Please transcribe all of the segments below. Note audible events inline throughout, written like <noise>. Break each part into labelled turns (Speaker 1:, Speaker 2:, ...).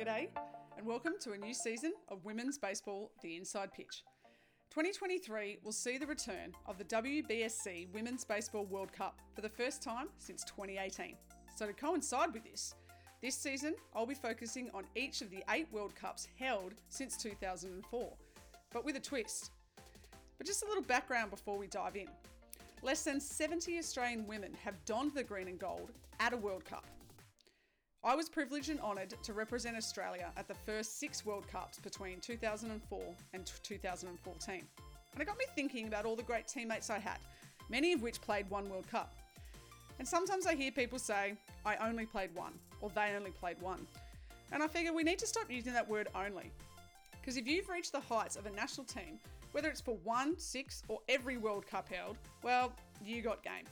Speaker 1: G'day, and welcome to a new season of Women's Baseball The Inside Pitch. 2023 will see the return of the WBSC Women's Baseball World Cup for the first time since 2018. So, to coincide with this, this season I'll be focusing on each of the eight World Cups held since 2004, but with a twist. But just a little background before we dive in. Less than 70 Australian women have donned the green and gold at a World Cup. I was privileged and honoured to represent Australia at the first six World Cups between 2004 and 2014. And it got me thinking about all the great teammates I had, many of which played one World Cup. And sometimes I hear people say, I only played one, or they only played one. And I figure we need to stop using that word only. Because if you've reached the heights of a national team, whether it's for one, six, or every World Cup held, well, you got game.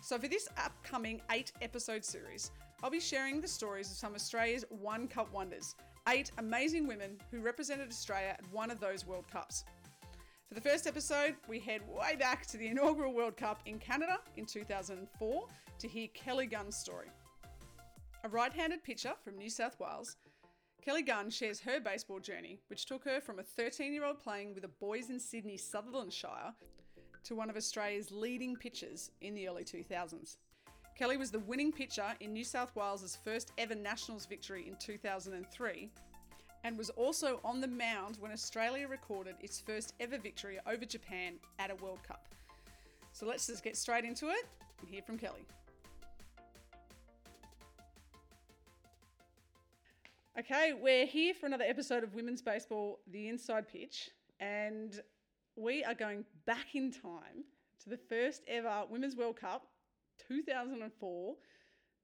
Speaker 1: So for this upcoming eight episode series, I'll be sharing the stories of some Australia's One Cup wonders, eight amazing women who represented Australia at one of those World Cups. For the first episode, we head way back to the inaugural World Cup in Canada in 2004 to hear Kelly Gunn's story. A right handed pitcher from New South Wales, Kelly Gunn shares her baseball journey, which took her from a 13 year old playing with the boys in Sydney Sutherland Shire to one of Australia's leading pitchers in the early 2000s. Kelly was the winning pitcher in New South Wales' first ever Nationals victory in 2003 and was also on the mound when Australia recorded its first ever victory over Japan at a World Cup. So let's just get straight into it and hear from Kelly. Okay, we're here for another episode of Women's Baseball The Inside Pitch, and we are going back in time to the first ever Women's World Cup 2004,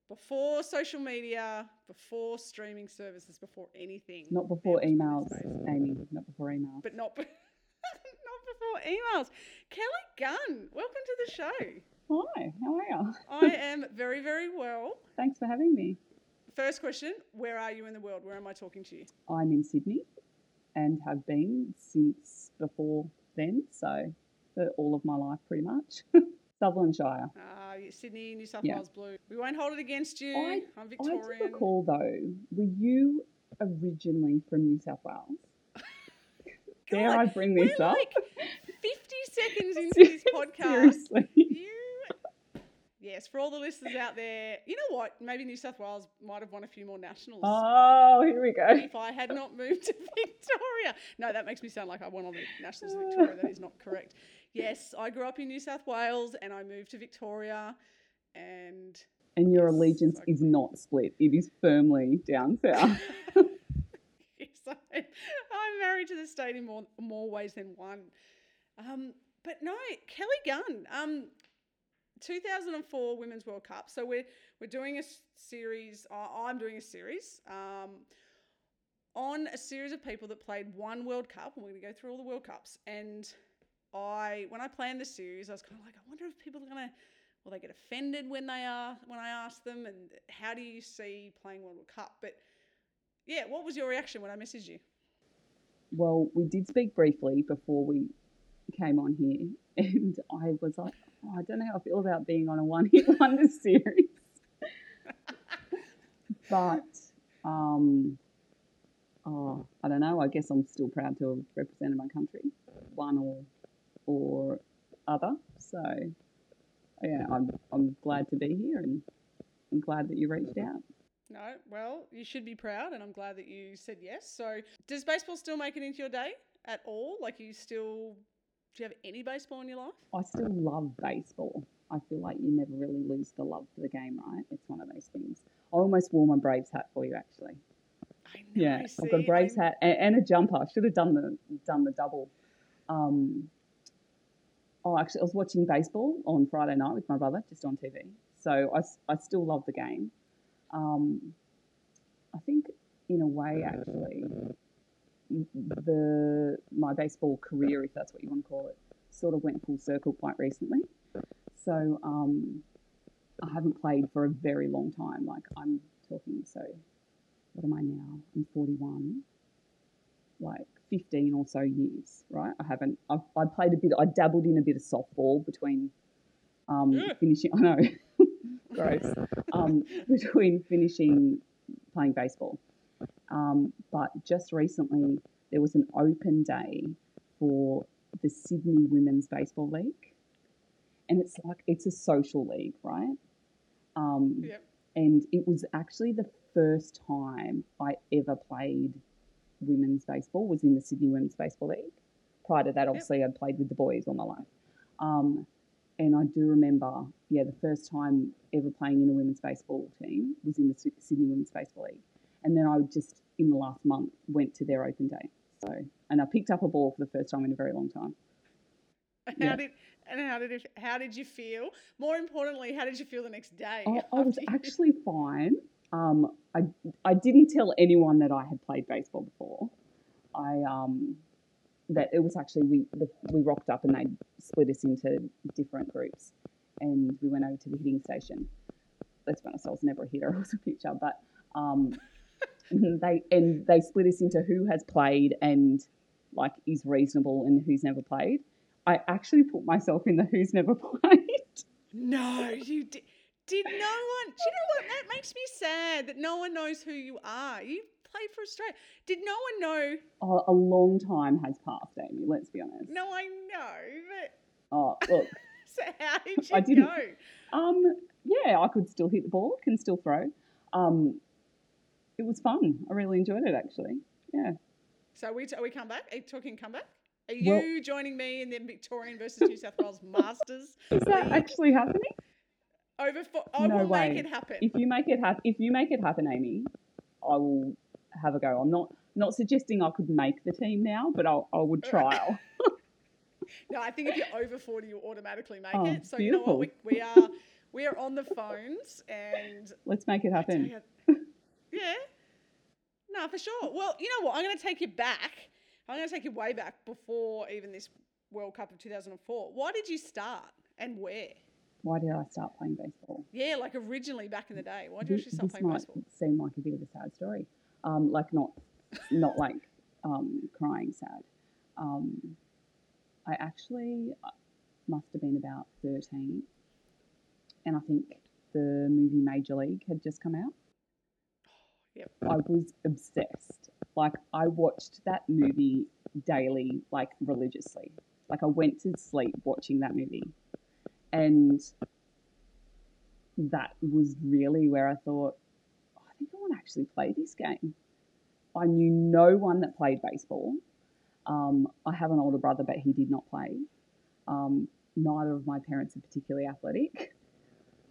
Speaker 1: before social media, before streaming services, before anything.
Speaker 2: Not before emails, Amy. Not before emails.
Speaker 1: But not, <laughs> not before emails. Kelly Gunn, welcome to the show.
Speaker 2: Hi, how are you?
Speaker 1: I <laughs> am very, very well.
Speaker 2: Thanks for having me.
Speaker 1: First question Where are you in the world? Where am I talking to you?
Speaker 2: I'm in Sydney and have been since before then, so for all of my life pretty much. <laughs> Sutherland Shire.
Speaker 1: Uh, Sydney, New South yeah. Wales Blue. We won't hold it against you. I, am Victorian.
Speaker 2: I do recall though, were you originally from New South Wales? <laughs> Dare I bring this
Speaker 1: we're
Speaker 2: up?
Speaker 1: Like 50 seconds into this <laughs> podcast.
Speaker 2: Seriously. You
Speaker 1: Yes, for all the listeners out there, you know what? Maybe New South Wales might have won a few more nationals.
Speaker 2: Oh, here we go.
Speaker 1: If I had not moved to <laughs> Victoria. No, that makes me sound like I won all the nationals in Victoria. That is not correct. Yes, I grew up in New South Wales and I moved to Victoria and
Speaker 2: And your yes, allegiance is not split. It is firmly down south. <laughs>
Speaker 1: yes, I, am married to the state in more, more ways than one. Um, but no, Kelly Gunn. Um, 2004 Women's World Cup. So we're we're doing a series. Uh, I'm doing a series um, on a series of people that played one World Cup, and we're going to go through all the World Cups. And I, when I planned the series, I was kind of like, I wonder if people are going to, will they get offended when they are when I ask them, and how do you see playing World Cup? But yeah, what was your reaction when I messaged you?
Speaker 2: Well, we did speak briefly before we came on here, <laughs> and I was like, oh, I don't know how I feel about being on a one hit <laughs> wonder series. <laughs> but um, oh, I don't know. I guess I'm still proud to have represented my country, one or or other. So yeah, I'm I'm glad to be here and I'm glad that you reached out.
Speaker 1: No, well, you should be proud, and I'm glad that you said yes. So, does baseball still make it into your day at all? Like, do you still do you have any baseball in your life?
Speaker 2: I still love baseball. I feel like you never really lose the love for the game, right? It's one of those things. I almost wore my Braves hat for you, actually.
Speaker 1: I know,
Speaker 2: yeah,
Speaker 1: see,
Speaker 2: I've got a Braves I'm... hat and, and, a jumper. I should have done the done the double. Um, oh, actually, I was watching baseball on Friday night with my brother, just on TV. So I, I still love the game. Um, I think, in a way, actually, the my baseball career, if that's what you want to call it, sort of went full circle quite recently. So um, I haven't played for a very long time. Like I'm talking, so what am I now? I'm 41. Like 15 or so years, right? I haven't. I've, I played a bit. I dabbled in a bit of softball between um, yeah. finishing. <laughs> I know, gross. Um, <laughs> between finishing playing baseball Um, but just recently, there was an open day for the Sydney Women's Baseball League. And it's like, it's a social league, right? Um,
Speaker 1: Yep.
Speaker 2: and it was actually the first time I ever played women's baseball was in the Sydney Women's Baseball League. Prior to that, obviously, I'd played with the boys all my life. Um, and I do remember, yeah, the first time ever playing in a women's baseball team was in the Sydney Women's Baseball League. And then I just, in the last month, went to their open day. So, and I picked up a ball for the first time in a very long time.
Speaker 1: How
Speaker 2: Yeah.
Speaker 1: did and how did it, how did you feel? More importantly, how did you feel the next day?
Speaker 2: I, I was <laughs> actually fine. Um, I, I didn't tell anyone that I had played baseball before. I um, that it was actually we the, we rocked up and they split us into different groups, and we went over to the hitting station. Let's be honest, I was never a hitter; <laughs> I was a pitcher. But um, <laughs> they and they split us into who has played and like is reasonable and who's never played. I actually put myself in the who's never <laughs> played.
Speaker 1: No, you did. Did no one? Do you know what? That makes me sad that no one knows who you are. You played for Australia. Did no one know?
Speaker 2: Oh, a long time has passed, Amy. Let's be honest.
Speaker 1: No, I know, but
Speaker 2: Oh, look. <laughs>
Speaker 1: so how did you
Speaker 2: I didn't-
Speaker 1: go?
Speaker 2: Um, yeah, I could still hit the ball, can still throw. Um, it was fun. I really enjoyed it, actually. Yeah.
Speaker 1: So we are we come back? Are you talking comeback? Are
Speaker 2: Well-
Speaker 1: you joining me in the Victorian versus New South Wales <laughs> Masters
Speaker 2: Is that
Speaker 1: League
Speaker 2: actually happening?
Speaker 1: Over? For, I
Speaker 2: No
Speaker 1: will
Speaker 2: way.
Speaker 1: make it happen.
Speaker 2: If you make it happen, if you make it happen, Amy, I will have a go. I'm not not suggesting I could make the team now, but I'll, I would trial. <laughs> <laughs>
Speaker 1: No, I think if you're over 40, you automatically make
Speaker 2: Oh,
Speaker 1: it. So you know what? We, we are we are on the phones and
Speaker 2: Let's make it happen.
Speaker 1: you- <laughs> yeah. No, for sure. Well, you know what? I'm going to take you back. I'm going to take you way back before even this World Cup of 2004. Why did you start and where?
Speaker 2: Why did I start playing baseball?
Speaker 1: Yeah, like originally back in the day. Why did you
Speaker 2: Thi-
Speaker 1: actually start
Speaker 2: this
Speaker 1: playing
Speaker 2: might
Speaker 1: baseball?
Speaker 2: seem like a bit of a sad story. Um, like not, not like um, crying sad. Um, I actually uh, must have been about thirteen, and I think the movie Major League had just come out. <gasps>
Speaker 1: Yep.
Speaker 2: I was obsessed. Like I watched that movie daily, like religiously. Like I went to sleep watching that movie, and that was really where I thought, "Oh, I think I want to actually play this game. I knew no one that played baseball. Um, I have an older brother, but he did not play. Um, neither of my parents are particularly athletic.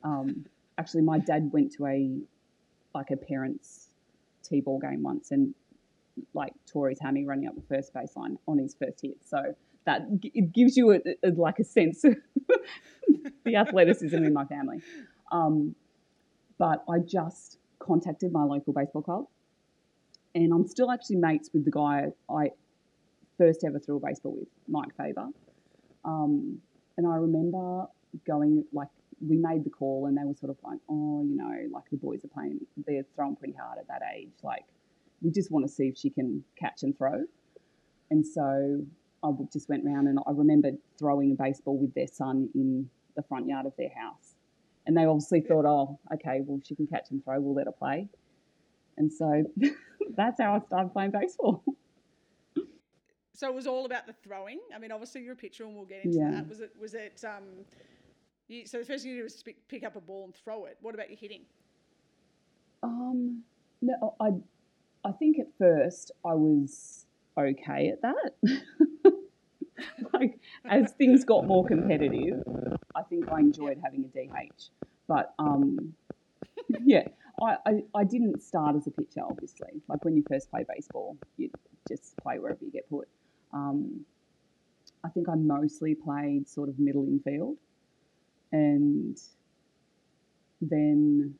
Speaker 2: Um, actually, my dad went to a like a parents' t-ball game once and like tore his hammy running up the first baseline on his first hit. So that it gives you a, a, like a sense of <laughs> the athleticism in my family. Um, but I just contacted my local baseball club, and I'm still actually mates with the guy I first ever threw a baseball with, Mike Faber. Um, and I remember going like we made the call, and they were sort of like, oh, you know, like the boys are playing, they're throwing pretty hard at that age, like we just want to see if she can catch and throw. And so I just went round and I remember throwing a baseball with their son in the front yard of their house. And they obviously thought, oh, okay, well, she can catch and throw, we'll let her play. And so <laughs> that's how I started playing baseball.
Speaker 1: So it was all about the throwing. I mean, obviously you're a pitcher, and we'll get into
Speaker 2: Yeah.
Speaker 1: that. Was it? Was it? Um, you, so the first thing you did was pick, pick up a ball and throw it. What about your hitting?
Speaker 2: Um, no, I, I think at first I was okay at that. <laughs> <laughs> like as things got more competitive, I think I enjoyed having a DH. But um, <laughs> yeah, I, I, I didn't start as a pitcher, obviously. Like when you first play baseball, you just play wherever you get put. Um, I think I mostly played sort of middle infield, and then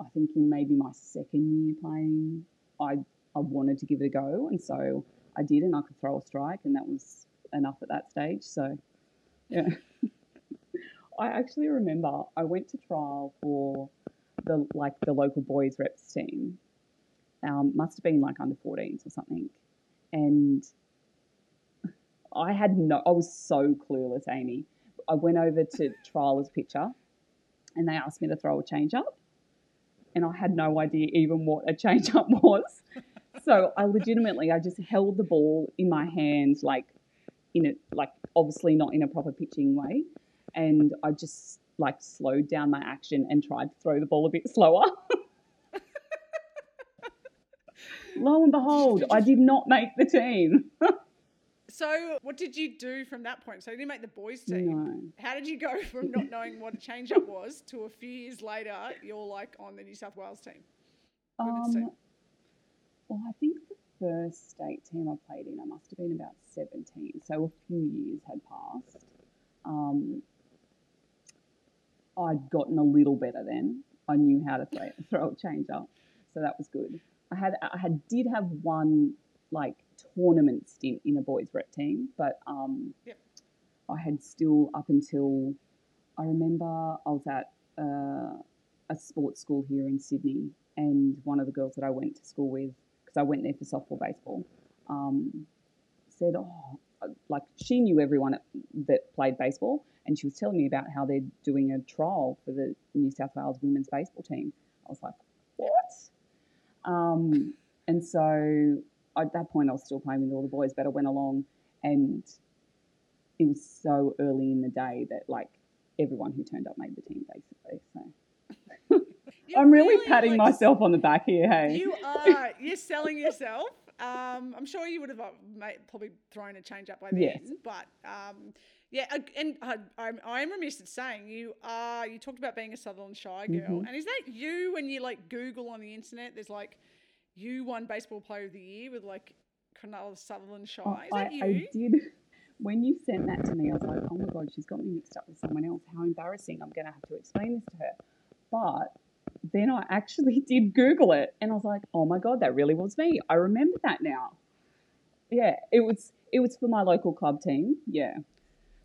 Speaker 2: I think in maybe my second year playing, I I wanted to give it a go, and so I did, and I could throw a strike, and that was enough at that stage. So, yeah. <laughs> I actually remember I went to trial for the like the local boys reps team. Um, must have been like under 14s or something, and I had no. I was so clueless, Amy. I went over to trial as pitcher, and they asked me to throw a change up and I had no idea even what a change up <laughs> was. So I legitimately, I just held the ball in my hand, like in it, like obviously not in a proper pitching way, and I just like slowed down my action and tried to throw the ball a bit slower. <laughs> Lo and behold, I did not make the team. <laughs>
Speaker 1: So, what did you do from that point? So, you didn't make the boys' team.
Speaker 2: no.
Speaker 1: How did you go <laughs> from not knowing what a change up was to a few years later, you're like on the New South Wales team.
Speaker 2: Um, well, I think the first state team I played in, I must have been about 17. So a few years had passed. Um, I'd gotten a little better then. I knew how to throw, <laughs> throw a change up. So that was good. I had, I had, did have one like tournament stint in a boys rep team, but um,
Speaker 1: Yep.
Speaker 2: I had still up until I remember I was at uh, a sports school here in Sydney, and one of the girls that I went to school with, because I went there for softball, baseball, um, said, "Oh, like she knew everyone at, that played baseball, and she was telling me about how they're doing a trial for the New South Wales women's baseball team." I was like, "What?" Um, and so at that point, I was still playing with all the boys, but I went along, and it was so early in the day that like everyone who turned up made the team, basically. So. <laughs>
Speaker 1: You're
Speaker 2: I'm really, patting
Speaker 1: like,
Speaker 2: myself on the back here, hey.
Speaker 1: You are. You're selling yourself. Um, I'm sure you would have uh, made, probably thrown a change up by then.
Speaker 2: Yes.
Speaker 1: But um, yeah, uh, and I, I'm, I'm remiss at saying you are. You talked about being a Sutherland Shire girl,
Speaker 2: Mhm.
Speaker 1: and is that you when you like Google on the internet? There's like you won Baseball Player of the Year with like Cronulla Sutherland Shire.
Speaker 2: Oh,
Speaker 1: is
Speaker 2: I,
Speaker 1: you?
Speaker 2: I did. When you sent that to me, I was like, oh my God, she's got me mixed up with someone else. How embarrassing. I'm going to have to explain this to her. But then I actually <laughs> did Google it and I was like, oh my God, that really was me. I remember that now. Yeah, it was it was for my local club team. Yeah.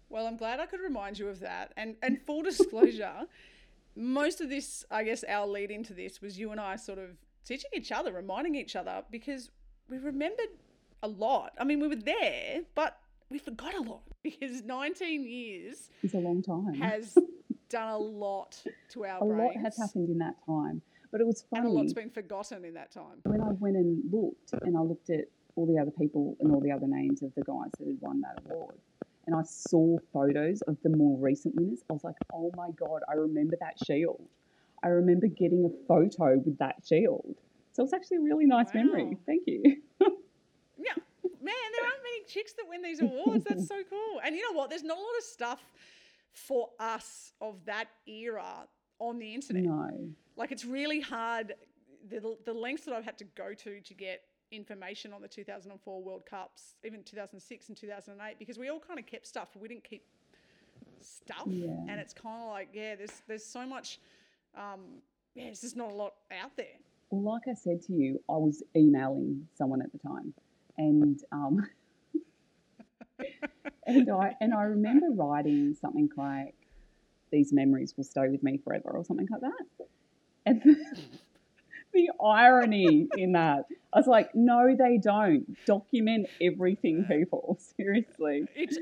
Speaker 1: Well, I'm glad I could remind you of that. And and full <laughs> disclosure, most of this, I guess, our lead into this was you and I sort of teaching each other, reminding each other, because we remembered a lot. I mean, we were there, but we forgot a lot <laughs> because 19 years
Speaker 2: is a long time.
Speaker 1: has done a lot to our
Speaker 2: a
Speaker 1: brains.
Speaker 2: lot has happened in that time. But it was funny.
Speaker 1: And a lot's been forgotten in that time.
Speaker 2: when I went and looked, and I looked at all the other people and all the other names of the guys that had won that award, and I saw photos of the more recent winners, I was like, oh my God, I remember that shield. I remember getting a photo with that shield. So it's actually a really nice memory. Thank you. <laughs>
Speaker 1: Yeah, man, there aren't many chicks that win these awards. That's so cool. And you know what? There's not a lot of stuff for us of that era on the internet.
Speaker 2: no.
Speaker 1: Like it's really hard. The, the lengths that I've had to go to to get information on the 2004 World Cups, even 2006 and 2008, because we all kind of kept stuff. We didn't keep stuff,
Speaker 2: Yeah.
Speaker 1: and it's kind of like yeah, there's there's so much. Um, yeah, there's just not a lot out there.
Speaker 2: Well, like I said to you, I was emailing someone at the time, and um, <laughs> and I and I remember writing something like, "These memories will stay with me forever" or something like that. And <laughs> the irony in that, I was like, "No, they don't. Document everything, people. <laughs> Seriously."
Speaker 1: It's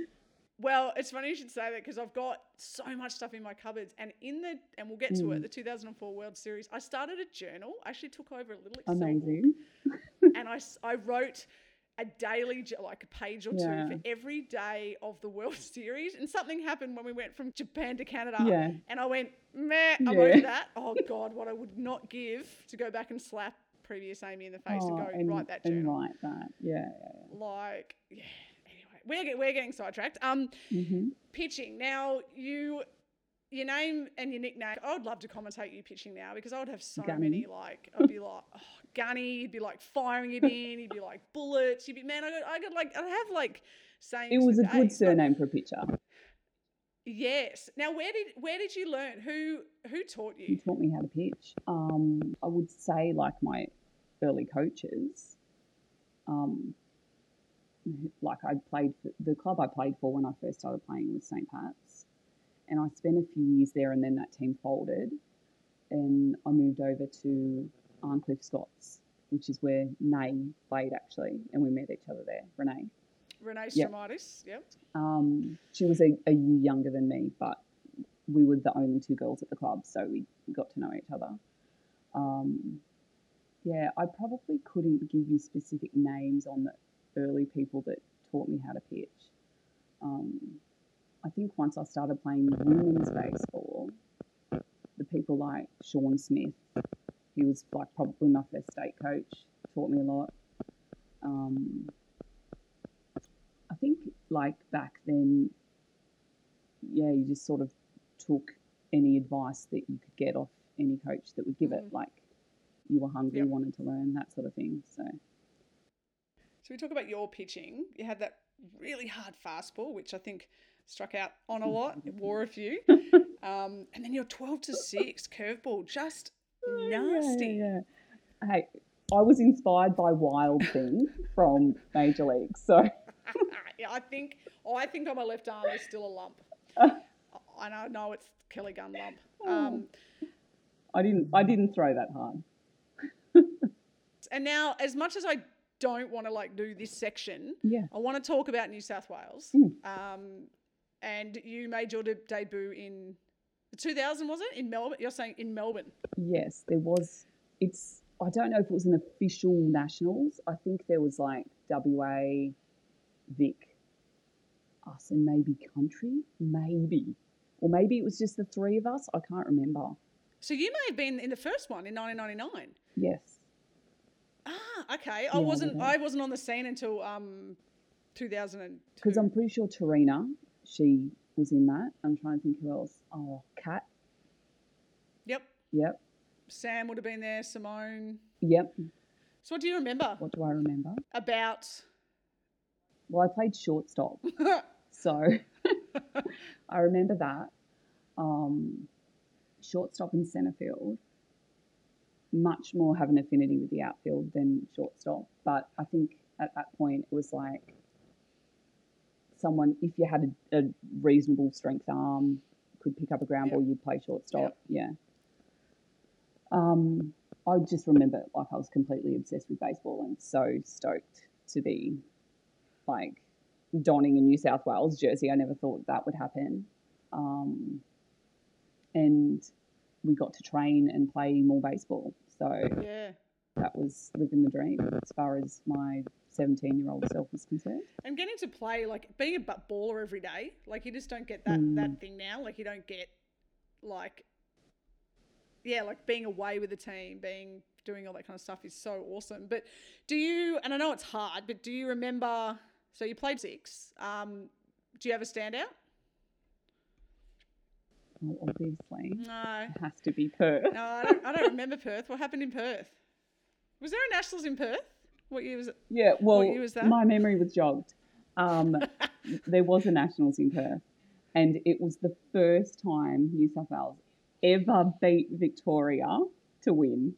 Speaker 1: well, it's funny you should say that because I've got so much stuff in my cupboards, and in the and we'll get to
Speaker 2: Mm.
Speaker 1: it. The 2004 World Series, I started a journal. I actually took over a little Excel
Speaker 2: Amazing. <laughs>
Speaker 1: and I I wrote a daily like a page or two
Speaker 2: Yeah.
Speaker 1: for every day of the World <laughs> Series, and something happened when we went from Japan to Canada,
Speaker 2: Yeah.
Speaker 1: and I went meh, I'm
Speaker 2: Yeah.
Speaker 1: over that. <laughs> Oh God, what I would not give to go back and slap previous Amy in the face
Speaker 2: Oh,
Speaker 1: and go
Speaker 2: and,
Speaker 1: write that
Speaker 2: and
Speaker 1: journal.
Speaker 2: write that. Yeah.
Speaker 1: Like yeah. Anyway, we're we're getting sidetracked. Um
Speaker 2: yeah. hmm
Speaker 1: pitching. Now you your name and your nickname. I would love to commentate you pitching now because I would have so
Speaker 2: Gunny.
Speaker 1: many like I'd be like oh, gunny. You'd be like firing it in. You'd be like bullets. You'd be man. I got I got like I'd have like sayings.
Speaker 2: It was a good
Speaker 1: days, but-
Speaker 2: surname for a pitcher.
Speaker 1: Yes. Now where did where did you learn? Who who taught you?
Speaker 2: He
Speaker 1: you?
Speaker 2: taught me how to pitch. Um, I would say, like my early coaches, um, like I played for the club I played for when I first started playing was St. Pat's, and I spent a few years there, and then that team folded, and I moved over to Arncliffe Scots, which is where Nay played actually, and we met each other there, Renee.
Speaker 1: Renee
Speaker 2: Yep.
Speaker 1: Stromitis. Yep.
Speaker 2: Um, she was a, a year younger than me, but we were the only two girls at the club, so we got to know each other. Um, yeah, I probably couldn't give you specific names on the early people that taught me how to pitch. Um, I think once I started playing women's baseball, the people like Sean Smith, he was like probably my first state coach, taught me a lot. Um, I think like back then, yeah, you just sort of took any advice that you could get off any coach that would give it.
Speaker 1: Mm.
Speaker 2: Like you were hungry,
Speaker 1: Yep.
Speaker 2: wanted to learn, that sort of thing. So
Speaker 1: So we talk about your pitching. You had that really hard fastball, which I think struck out on a lot. Wore a few. <laughs> Um, and then your 12 to 6 curveball, just <laughs>
Speaker 2: Oh,
Speaker 1: nasty.
Speaker 2: Yeah, yeah. Hey, I was inspired by Wild <laughs> Thing from Major League. So
Speaker 1: yeah, I think oh, I think on my left arm is still a lump. I know, no, it's Kelly Gunn lump. Um,
Speaker 2: I didn't I didn't throw that hard.
Speaker 1: and now, as much as I don't want to like do this section,
Speaker 2: Yeah.
Speaker 1: I want to talk about New South Wales.
Speaker 2: Mm.
Speaker 1: Um, and you made your de- debut in 2000, was it? In Melbourne? You're saying in Melbourne?
Speaker 2: Yes, there was. It's. I don't know if it was an official nationals. I think there was like WA, Vic, us, and maybe country, maybe, or maybe it was just the three of us. I can't remember.
Speaker 1: So you may have been in the first one in 1999.
Speaker 2: Yes.
Speaker 1: Ah, okay. I wasn't. I wasn't on the scene until um, 2002.
Speaker 2: Because I'm pretty sure Tarina, she was in that. I'm trying to think who else. Oh, Kat.
Speaker 1: Yep.
Speaker 2: Yep.
Speaker 1: Sam would have been there. Simone.
Speaker 2: Yep.
Speaker 1: So what do you remember
Speaker 2: What do I remember?
Speaker 1: about?
Speaker 2: Well, I played shortstop, <laughs> so <laughs> I remember that. Um, shortstop and centre field much more have an affinity with the outfield than shortstop. But I think at that point it was like someone, if you had a, a reasonable strength arm, could pick up a ground
Speaker 1: Yep.
Speaker 2: ball, you'd play shortstop. Yeah. Um, I just remember like I was completely obsessed with baseball and so stoked to be like donning a New South Wales jersey. I never thought that would happen. Um, and we got to train and play more baseball. So
Speaker 1: yeah.
Speaker 2: that was living the dream as far as my 17 year old self was concerned.
Speaker 1: And getting to play, like being a baller every day, like you just don't get that
Speaker 2: Mm.
Speaker 1: that thing now. Like you don't get, like, yeah, like being away with the team, being doing all that kind of stuff is so awesome. But do you? And I know it's hard, but do you remember? So you played six. Um, do you have a standout?
Speaker 2: Well, obviously,
Speaker 1: No,
Speaker 2: it has to be Perth.
Speaker 1: no, I don't, I don't remember Perth. What happened in Perth? Was there a nationals in Perth? What year was it?
Speaker 2: Yeah, well,
Speaker 1: year was that?
Speaker 2: my memory was jogged. Um, <laughs> there was a Nationals in Perth, and it was the first time New South Wales ever beat Victoria to win.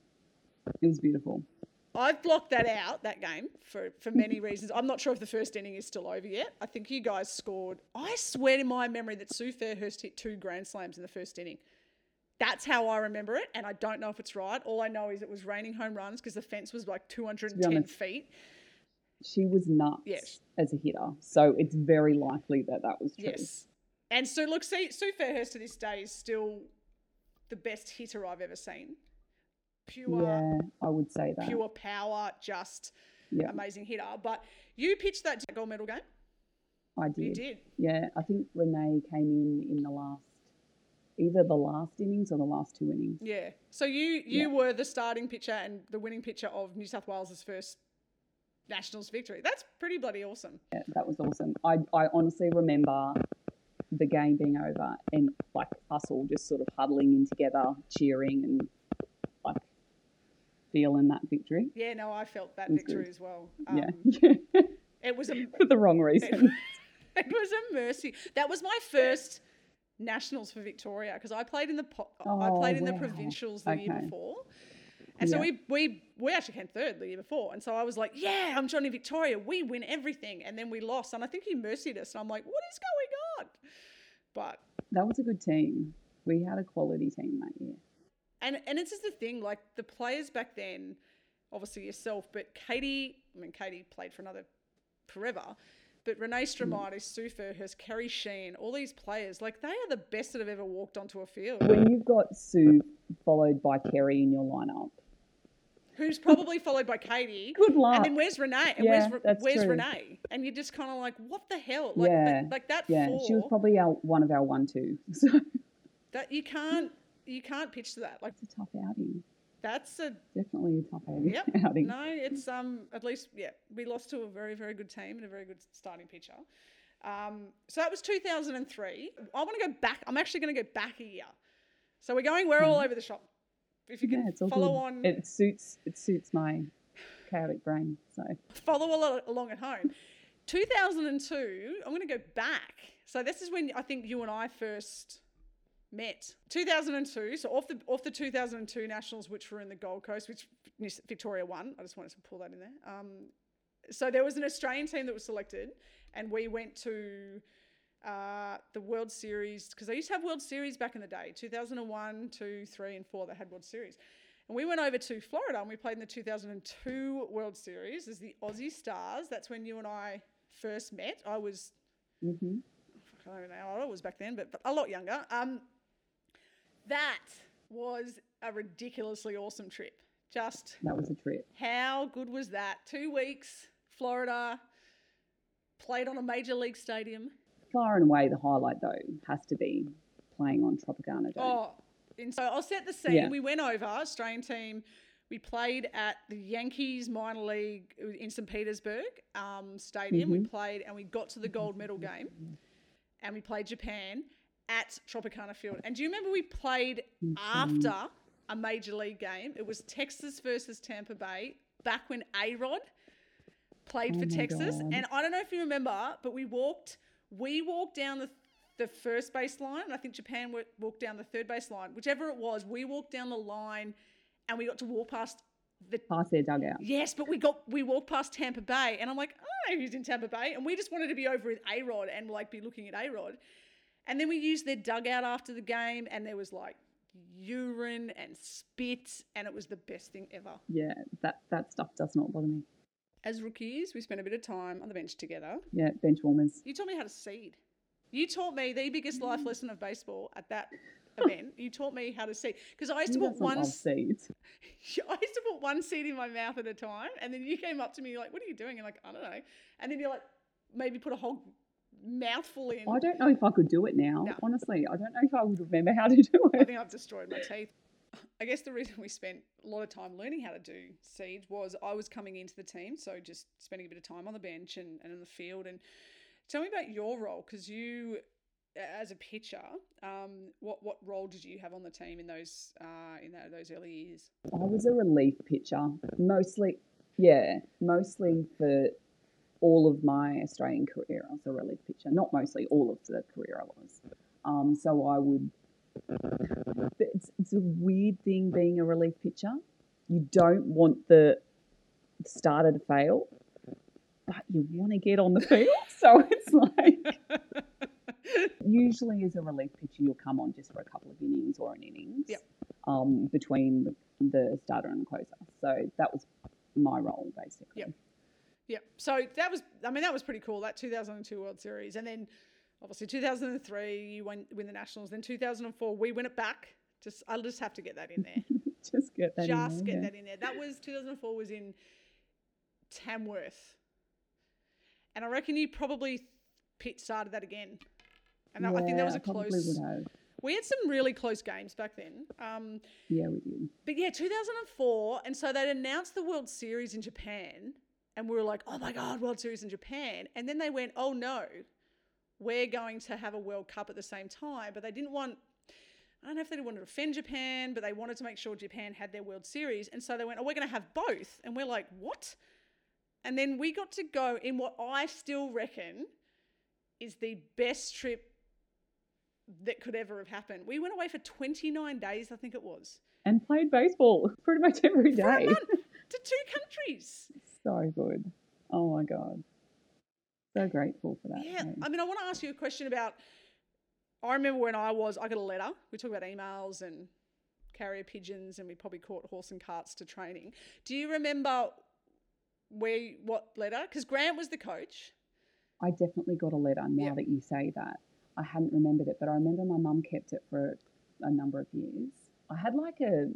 Speaker 2: It was beautiful.
Speaker 1: I've blocked that out, that game, for, for many reasons. I'm not sure if the first inning is still over yet. I think you guys scored. I swear in my memory that Sue Fairhurst hit two grand slams in the first inning. That's how I remember it, and I don't know if it's right. All I know is it was raining home runs because the fence was like 210
Speaker 2: honest,
Speaker 1: feet.
Speaker 2: She was nuts
Speaker 1: Yes.
Speaker 2: as a hitter, so it's very likely that that was true.
Speaker 1: Yes. And so, look, see, Sue Fairhurst to this day is still the best hitter I've ever seen. Pure,
Speaker 2: Yeah, I would say that.
Speaker 1: pure power, just
Speaker 2: yeah,
Speaker 1: amazing hitter. But you pitched that gold medal game.
Speaker 2: I did.
Speaker 1: You did.
Speaker 2: Yeah, I think Renee came in in the last, either the last innings or the last two innings.
Speaker 1: Yeah. So you you were the starting pitcher and the winning pitcher of New South Wales' first Nationals victory. That's pretty bloody awesome.
Speaker 2: Yeah, that was awesome. I, I honestly remember the game being over and like us all just sort of huddling in together, cheering and like feeling that victory.
Speaker 1: Yeah, no, I felt that victory
Speaker 2: good.
Speaker 1: as well.
Speaker 2: yeah,
Speaker 1: Um, <laughs> It was a
Speaker 2: for the wrong <laughs> reason.
Speaker 1: it was a mercy. That was my first Nationals for Victoria because I played in the po- I
Speaker 2: Oh,
Speaker 1: played in the provincials the year before. And so we, we we actually came third the year before. And so I was like, yeah, I'm Johnny Victoria. We win everything. And then we lost. And I think he mercied us. And I'm like, what is going on? But
Speaker 2: that was a good team. We had a quality team that year.
Speaker 1: And and it's just the thing, like the players back then, obviously yourself, but Katie, I mean Katie played for another forever, But Renee hmm. Stromitis, Sue Fairhurst, Kerry Sheen, all these players, like they are the best that have ever walked onto a field.
Speaker 2: When you've got Sue followed by Kerry in your lineup,
Speaker 1: Who's probably followed by Katie. <laughs>
Speaker 2: good luck.
Speaker 1: And then where's Renee? And
Speaker 2: Yeah,
Speaker 1: where's where's
Speaker 2: true.
Speaker 1: Renee? And you're just kind of like, what the hell? Like,
Speaker 2: Yeah,
Speaker 1: that, like that
Speaker 2: yeah,
Speaker 1: four.
Speaker 2: she was probably our one of our one two. So <laughs>
Speaker 1: that you can't you can't pitch to that. Like
Speaker 2: it's a tough outing.
Speaker 1: That's a
Speaker 2: Definitely a tough outing.
Speaker 1: Yep. <laughs>
Speaker 2: outing.
Speaker 1: no. It's um at least yeah we lost to a very very good team and a very good starting pitcher. Um, so that was 2003. I want to go back. I'm actually going to go back a year. So we're going. We're all over the shop. If you
Speaker 2: Yeah,
Speaker 1: can
Speaker 2: all
Speaker 1: follow
Speaker 2: good.
Speaker 1: on,
Speaker 2: It suits it suits my chaotic brain. So
Speaker 1: follow al- along at home. 2002, I'm going to go back. So this is when I think you and I first met. 2002, so off the off the 2002 Nationals, which were in the Gold Coast, which Victoria won. I just wanted to pull that in there. Um, so there was an Australian team that was selected, and we went to uh, the World Series because they used to have World Series back in the day 2001, 2, 3, and 4. They had World Series. And we went over to Florida and we played in the 2002 World Series as the Aussie Stars. That's when you and I first met. I was,
Speaker 2: hmm
Speaker 1: I don't know how old I was back then, but, but a lot younger. Um, that was a ridiculously awesome trip. Just
Speaker 2: that was a trip.
Speaker 1: how good was that? Two weeks, Florida, played on a major league stadium.
Speaker 2: Far and away the highlight though has to be playing on Tropicana.
Speaker 1: Oh, and so I'll set the scene.
Speaker 2: Yeah.
Speaker 1: We went over, Australian team. We played at the Yankees minor league in St. Petersburg um, stadium. We
Speaker 2: Mhm.
Speaker 1: played and we got to the gold medal game and we played Japan at Tropicana Field. And do you remember we played after a major league game? It was Texas versus Tampa Bay back when A Rod played
Speaker 2: Oh
Speaker 1: for Texas.
Speaker 2: God.
Speaker 1: And I don't know if you remember, but we walked we walked down the the first base line, and I think Japan walked down the third base line. Whichever it was, we walked down the line, and we got to walk past the
Speaker 2: Past their dugout.
Speaker 1: yes, but we got we walked past Tampa Bay, and I'm like, oh, who's in Tampa Bay? And we just wanted to be over with A Rod and like be looking at A Rod, and then we used their dugout after the game, and there was like urine and spit, and it was the best thing ever.
Speaker 2: Yeah, that that stuff does not bother me.
Speaker 1: As rookies, we spent a bit of time on the bench together.
Speaker 2: Yeah, bench warmers.
Speaker 1: You taught me how to seed. You taught me the biggest life mm. lesson of baseball at that event. <laughs> You taught me how to seed because I used to put one.
Speaker 2: seeds? <laughs>
Speaker 1: I used to put one seed in my mouth at a time, and then you came up to me you're like, "What are you doing?" And like, I don't know. And then you're like, maybe put a whole mouthful in.
Speaker 2: I don't know if I could do it now.
Speaker 1: No.
Speaker 2: Honestly, I don't know if I would remember how to do it.
Speaker 1: I think I've destroyed my teeth. I guess the reason we spent a lot of time learning how to do seeds was I was coming into the team, so just spending a bit of time on the bench and, and in the field. And tell me about your role, because you, as a pitcher, um, what what role did you have on the team in those uh, in that, those early years?
Speaker 2: I was a relief pitcher, mostly. Yeah, mostly for all of my Australian career. as a relief pitcher. Not mostly, all of the career I was. Um, so I would. It's, it's a weird thing being a relief pitcher. You don't want the starter to fail, but you want to get on the field. <laughs> So it's like <laughs> usually as a relief pitcher, you'll come on just for a couple of innings or an innings
Speaker 1: Yep.
Speaker 2: um, between the, the starter and the closer. So that was my role basically.
Speaker 1: Yep. Yeah. So that was, I mean, that was pretty cool. That 2002 World Series, and then obviously 2003 you win, win the Nationals. Then 2004 we win it back. Just I'll just have to get that in there. <laughs>
Speaker 2: Just get that.
Speaker 1: just
Speaker 2: in
Speaker 1: get
Speaker 2: there, yeah.
Speaker 1: that in there. That was 2004 was in Tamworth, and I reckon you probably pit started that again. And I- I think that was a close.
Speaker 2: Would have.
Speaker 1: We had some really close games back then. Um,
Speaker 2: Yeah, we did.
Speaker 1: but yeah, 2004. And so they'd announced the World Series in Japan. And we were like, oh my God, World Series in Japan. And then they went, oh no, we're going to have a World Cup at the same time. But they didn't want, I don't know if they wanted to offend Japan, but they wanted to make sure Japan had their World Series. And so they went, oh, we're going to have both. And we're like, what? And then we got to go in what I still reckon is the best trip that could ever have happened. We went away for 29 days, I think it was.
Speaker 2: And played baseball pretty much every day.
Speaker 1: for a month to two countries. <laughs>
Speaker 2: So good. Oh my god. So grateful for that.
Speaker 1: Yeah. I mean, I want to ask you a question about. I remember when I was, I got a letter. We talk about emails and carrier pigeons, and we probably caught horse and carts to training. Do you remember where what letter? Because Grant was the coach,
Speaker 2: I definitely got a letter now that you say that. I hadn't remembered it, but I remember my mum kept it for a number of years. I had like a,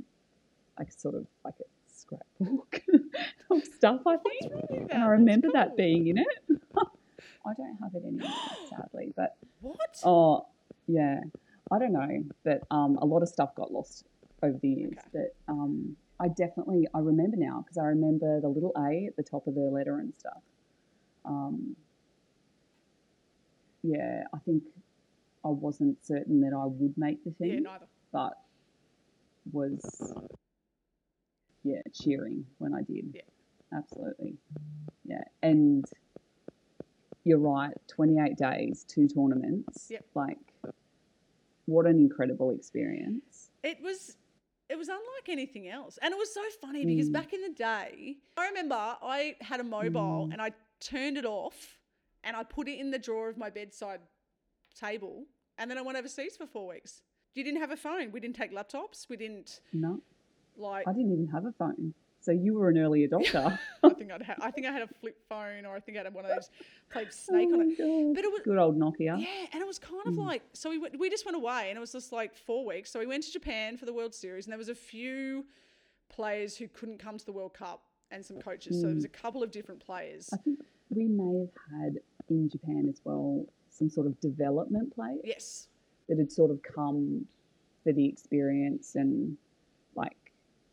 Speaker 2: like sort of like a scrapbook <laughs> of stuff, I think.
Speaker 1: With
Speaker 2: And? I remember that being in it. <laughs> I don't have it anymore, sadly. But
Speaker 1: What?
Speaker 2: oh, yeah, I don't know. But um, a lot of stuff got lost over the years.
Speaker 1: Okay.
Speaker 2: But um, I definitely I remember now because I remember the little A at the top of the letter and stuff. Um, yeah, I think I wasn't certain that I would make the
Speaker 1: yeah, neither.
Speaker 2: but was yeah cheering when I did.
Speaker 1: Yeah.
Speaker 2: absolutely. Yeah, and you're right. 28 days, two tournaments.
Speaker 1: Yep.
Speaker 2: Like, what an incredible experience.
Speaker 1: It was it was unlike anything else. And it was so funny because
Speaker 2: Mm.
Speaker 1: back in the day, I remember I had a mobile
Speaker 2: Mm.
Speaker 1: and I turned it off and I put it in the drawer of my bedside table and then I went overseas for 4 weeks. You didn't have a phone. We didn't take laptops. We didn't
Speaker 2: No,
Speaker 1: like
Speaker 2: I didn't even have a phone. So you were an early <laughs> adopter.
Speaker 1: I think I'd ha- I think I had a flip phone or I think I had one of those played <laughs> Snake
Speaker 2: oh
Speaker 1: on it.
Speaker 2: God.
Speaker 1: But it was
Speaker 2: Good old Nokia.
Speaker 1: Yeah, and it was kind of
Speaker 2: Mm.
Speaker 1: like so we went, we just went away, and it was just like four weeks. So we went to Japan for the World Series, and there was a few players who couldn't come to the World Cup, and some coaches. So there
Speaker 2: Mm.
Speaker 1: was a couple of different players.
Speaker 2: I think we may have had in Japan as well some sort of development players
Speaker 1: Yes,
Speaker 2: that had sort of come for the experience and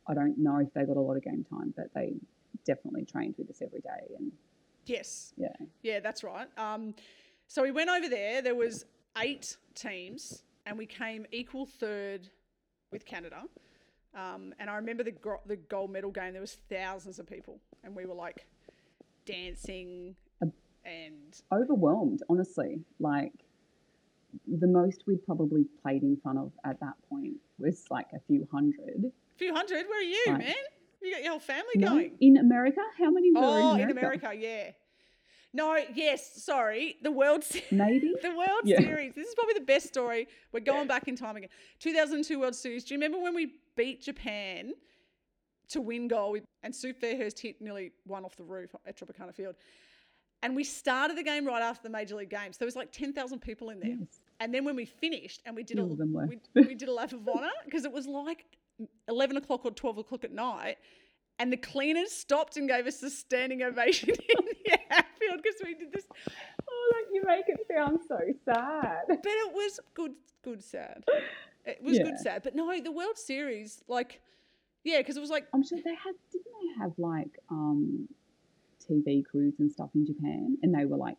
Speaker 2: I don't know if they got a lot of game time, but they definitely trained with us every day and
Speaker 1: yes,
Speaker 2: yeah.
Speaker 1: yeah, that's right. Um, so we went over there. There was eight teams, and we came equal third with Canada. Um, and I remember the gro- the gold medal game. There was thousands of people, and we were like dancing and
Speaker 2: Overwhelmed, honestly. Like the most we'd probably played in front of at that point was like a few hundred.
Speaker 1: Few hundred. Where are you,
Speaker 2: Right.
Speaker 1: man? You got your whole family
Speaker 2: No,
Speaker 1: going.
Speaker 2: in America? How many were
Speaker 1: Oh,
Speaker 2: in
Speaker 1: in
Speaker 2: America?
Speaker 1: America, yeah. No, yes, sorry. The World Se-
Speaker 2: Maybe? <laughs>
Speaker 1: the World
Speaker 2: Yeah.
Speaker 1: Series. This is probably the best story. We're going back in time again. 2002 World Series. Do you remember when we beat Japan to win goal and Sue Fairhurst hit nearly one off the roof at Tropicana Field? And we started the game right after the Major League Games. There was like 10,000 people in there.
Speaker 2: Yes.
Speaker 1: And then when we finished and we did a we, we did a lap of <laughs> honour because it was like eleven o'clock or twelve o'clock at night, and the cleaners stopped and gave us a standing ovation <laughs> in the outfield because we did this.
Speaker 2: Oh, like you make it sound so sad.
Speaker 1: But it was good, good sad. It was good sad. But no, the World Series, like, yeah, because it was like
Speaker 2: I'm sure they had, didn't they have like um, TV crews and stuff in Japan? And they were like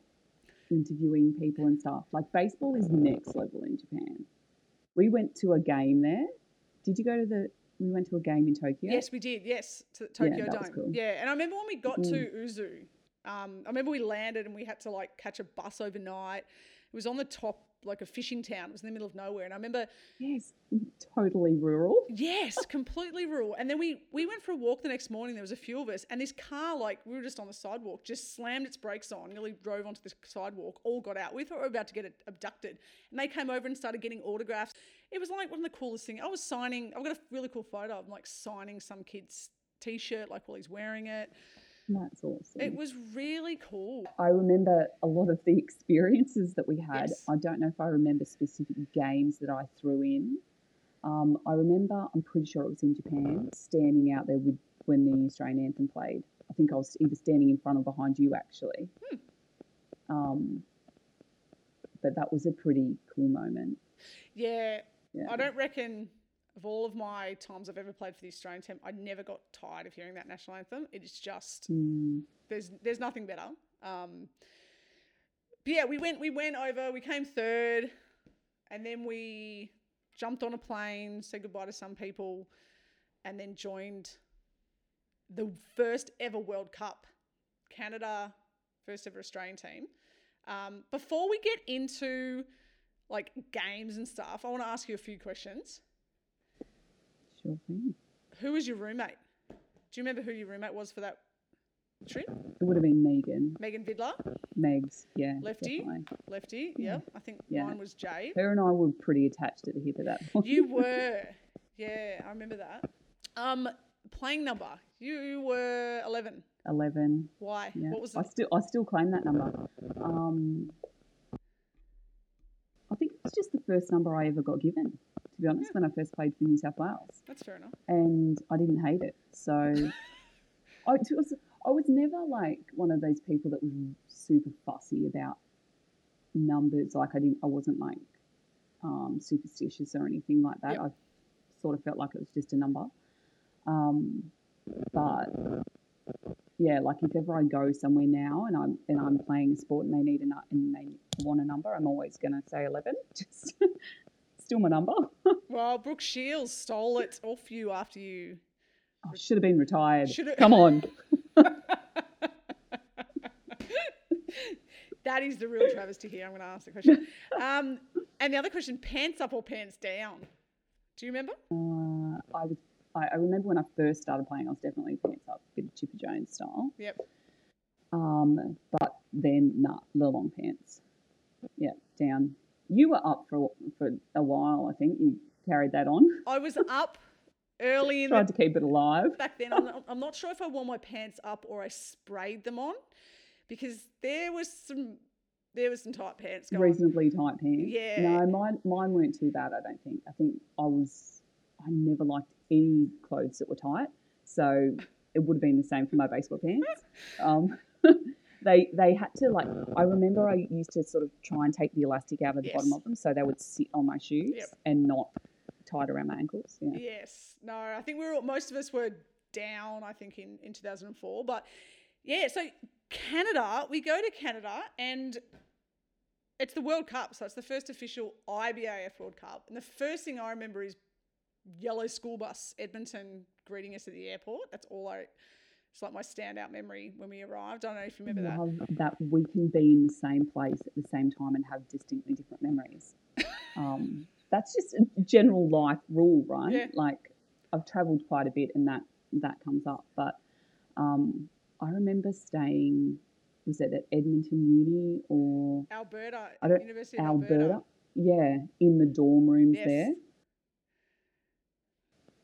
Speaker 2: interviewing people and stuff. Like baseball is next level in Japan. We went to a game there. Did you go to the, we went to a game in Tokyo?
Speaker 1: Yes, we did. Yes, to the Tokyo
Speaker 2: that was
Speaker 1: Dome.
Speaker 2: cool.
Speaker 1: Yeah, and I remember when we got to Uzu. Um, I remember we landed and we had to like catch a bus overnight. It was on the top, like a fishing town. It was in the middle of nowhere, and I remember,
Speaker 2: Yes, totally rural.
Speaker 1: yes, <laughs> completely rural. And then we we went for a walk the next morning. There was a few of us, and this car, like we were just on the sidewalk, just slammed its brakes on, nearly drove onto the sidewalk. All got out. We thought we were about to get abducted, and they came over and started getting autographs. It was like one of the coolest things. I was signing. I've got a really cool photo of I'm, like signing some kid's t-shirt, like while he's wearing it.
Speaker 2: That's awesome.
Speaker 1: It was really cool.
Speaker 2: I remember a lot of the experiences that we had.
Speaker 1: Yes.
Speaker 2: I don't know if I remember specific games that I threw in. Um, I remember, I'm pretty sure it was in Japan, standing out there with when the Australian anthem played. I think I was either standing in front or behind you, actually. Hmm. Um, but that was a pretty cool moment.
Speaker 1: Yeah,
Speaker 2: Yeah.
Speaker 1: I don't reckon of all of my times I've ever played for the Australian team, I never got tired of hearing that national anthem. It is just
Speaker 2: Mm,
Speaker 1: there's there's nothing better. Um, but yeah, we went we went over, we came third, and then we jumped on a plane, said goodbye to some people, and then joined the first ever World Cup, Canada, first ever Australian team. Um, before we get into like games and stuff, I want to ask you a few questions.
Speaker 2: sure thing.
Speaker 1: Who was your roommate? Do you remember who your roommate was for that trip?
Speaker 2: It would have been Megan,
Speaker 1: Megan Vidler,
Speaker 2: Megs, yeah.
Speaker 1: Lefty?
Speaker 2: definitely.
Speaker 1: lefty. Yeah, I think
Speaker 2: Yeah.
Speaker 1: mine was Jade.
Speaker 2: Her and I were pretty attached at the hip at that <laughs> point.
Speaker 1: You were, yeah, I remember that. Um, playing number. You were 11.
Speaker 2: 11.
Speaker 1: Why?
Speaker 2: Yeah.
Speaker 1: What was
Speaker 2: I still I still claim that number. Um, it's just the first number I ever got given. To be honest, when I first played for New South Wales,
Speaker 1: That's fair enough.
Speaker 2: and I didn't hate it. So <laughs> I was I was never like one of those people that was super fussy about numbers. Like I didn't I wasn't like um, superstitious or anything like that.
Speaker 1: Yep.
Speaker 2: I sort of felt like it was just a number. Um, but yeah, like if ever I go somewhere now and I'm and I'm playing a sport and they need a and they want a number, I'm always going to say eleven. <laughs> Just still my number. <laughs>
Speaker 1: Well, Brooke Shields stole it off you after you.
Speaker 2: I should have been retired.
Speaker 1: Should've-
Speaker 2: Come on. <laughs>
Speaker 1: That is the real travesty here. I'm going to ask the question. Um, and the other question: pants up or pants down? Do you remember?
Speaker 2: Uh, I was. I, I remember when I first started playing, I was definitely pants up, bit of Chipper Jones style.
Speaker 1: Yep.
Speaker 2: Um, but then nah, the long pants. Yeah, down. You were up for for a while. I think you carried that on.
Speaker 1: I was up early in <laughs> the
Speaker 2: Tried to keep it alive.
Speaker 1: back then. I'm not, I'm not sure if I wore my pants up or I sprayed them on, because there was some there was some tight pants going.
Speaker 2: Reasonably tight pants.
Speaker 1: Yeah.
Speaker 2: No, mine mine weren't too bad. I don't think. I think I was. I never liked any clothes that were tight, so it would have been the same for my baseball pants. <laughs> Um, <laughs> they they had to like. I remember I used to sort of try and take the elastic out of the bottom of them, so they would sit on my shoes
Speaker 1: Yep.
Speaker 2: and not tied around my ankles. Yeah.
Speaker 1: Yes. No, I think we were all- most of us were down. I think in in 2004, but yeah. So Canada, we go to Canada and. It's the World Cup, so it's the first official IBAF World Cup. And the first thing I remember is yellow school bus Edmonton greeting us at the airport. That's all I. It's like my standout memory when we arrived. I don't know if you remember that.
Speaker 2: Love that we can be in the same place at the same time and have distinctly different memories. <laughs> Um, that's just a general life rule, right?
Speaker 1: Yeah.
Speaker 2: Like I've travelled quite a bit, and that that comes up. But um, I remember staying. Was it at Edmonton Uni or
Speaker 1: Alberta,
Speaker 2: I don't-
Speaker 1: University
Speaker 2: Alberta?
Speaker 1: Alberta.
Speaker 2: Yeah, in the dorm rooms
Speaker 1: Yes.
Speaker 2: there.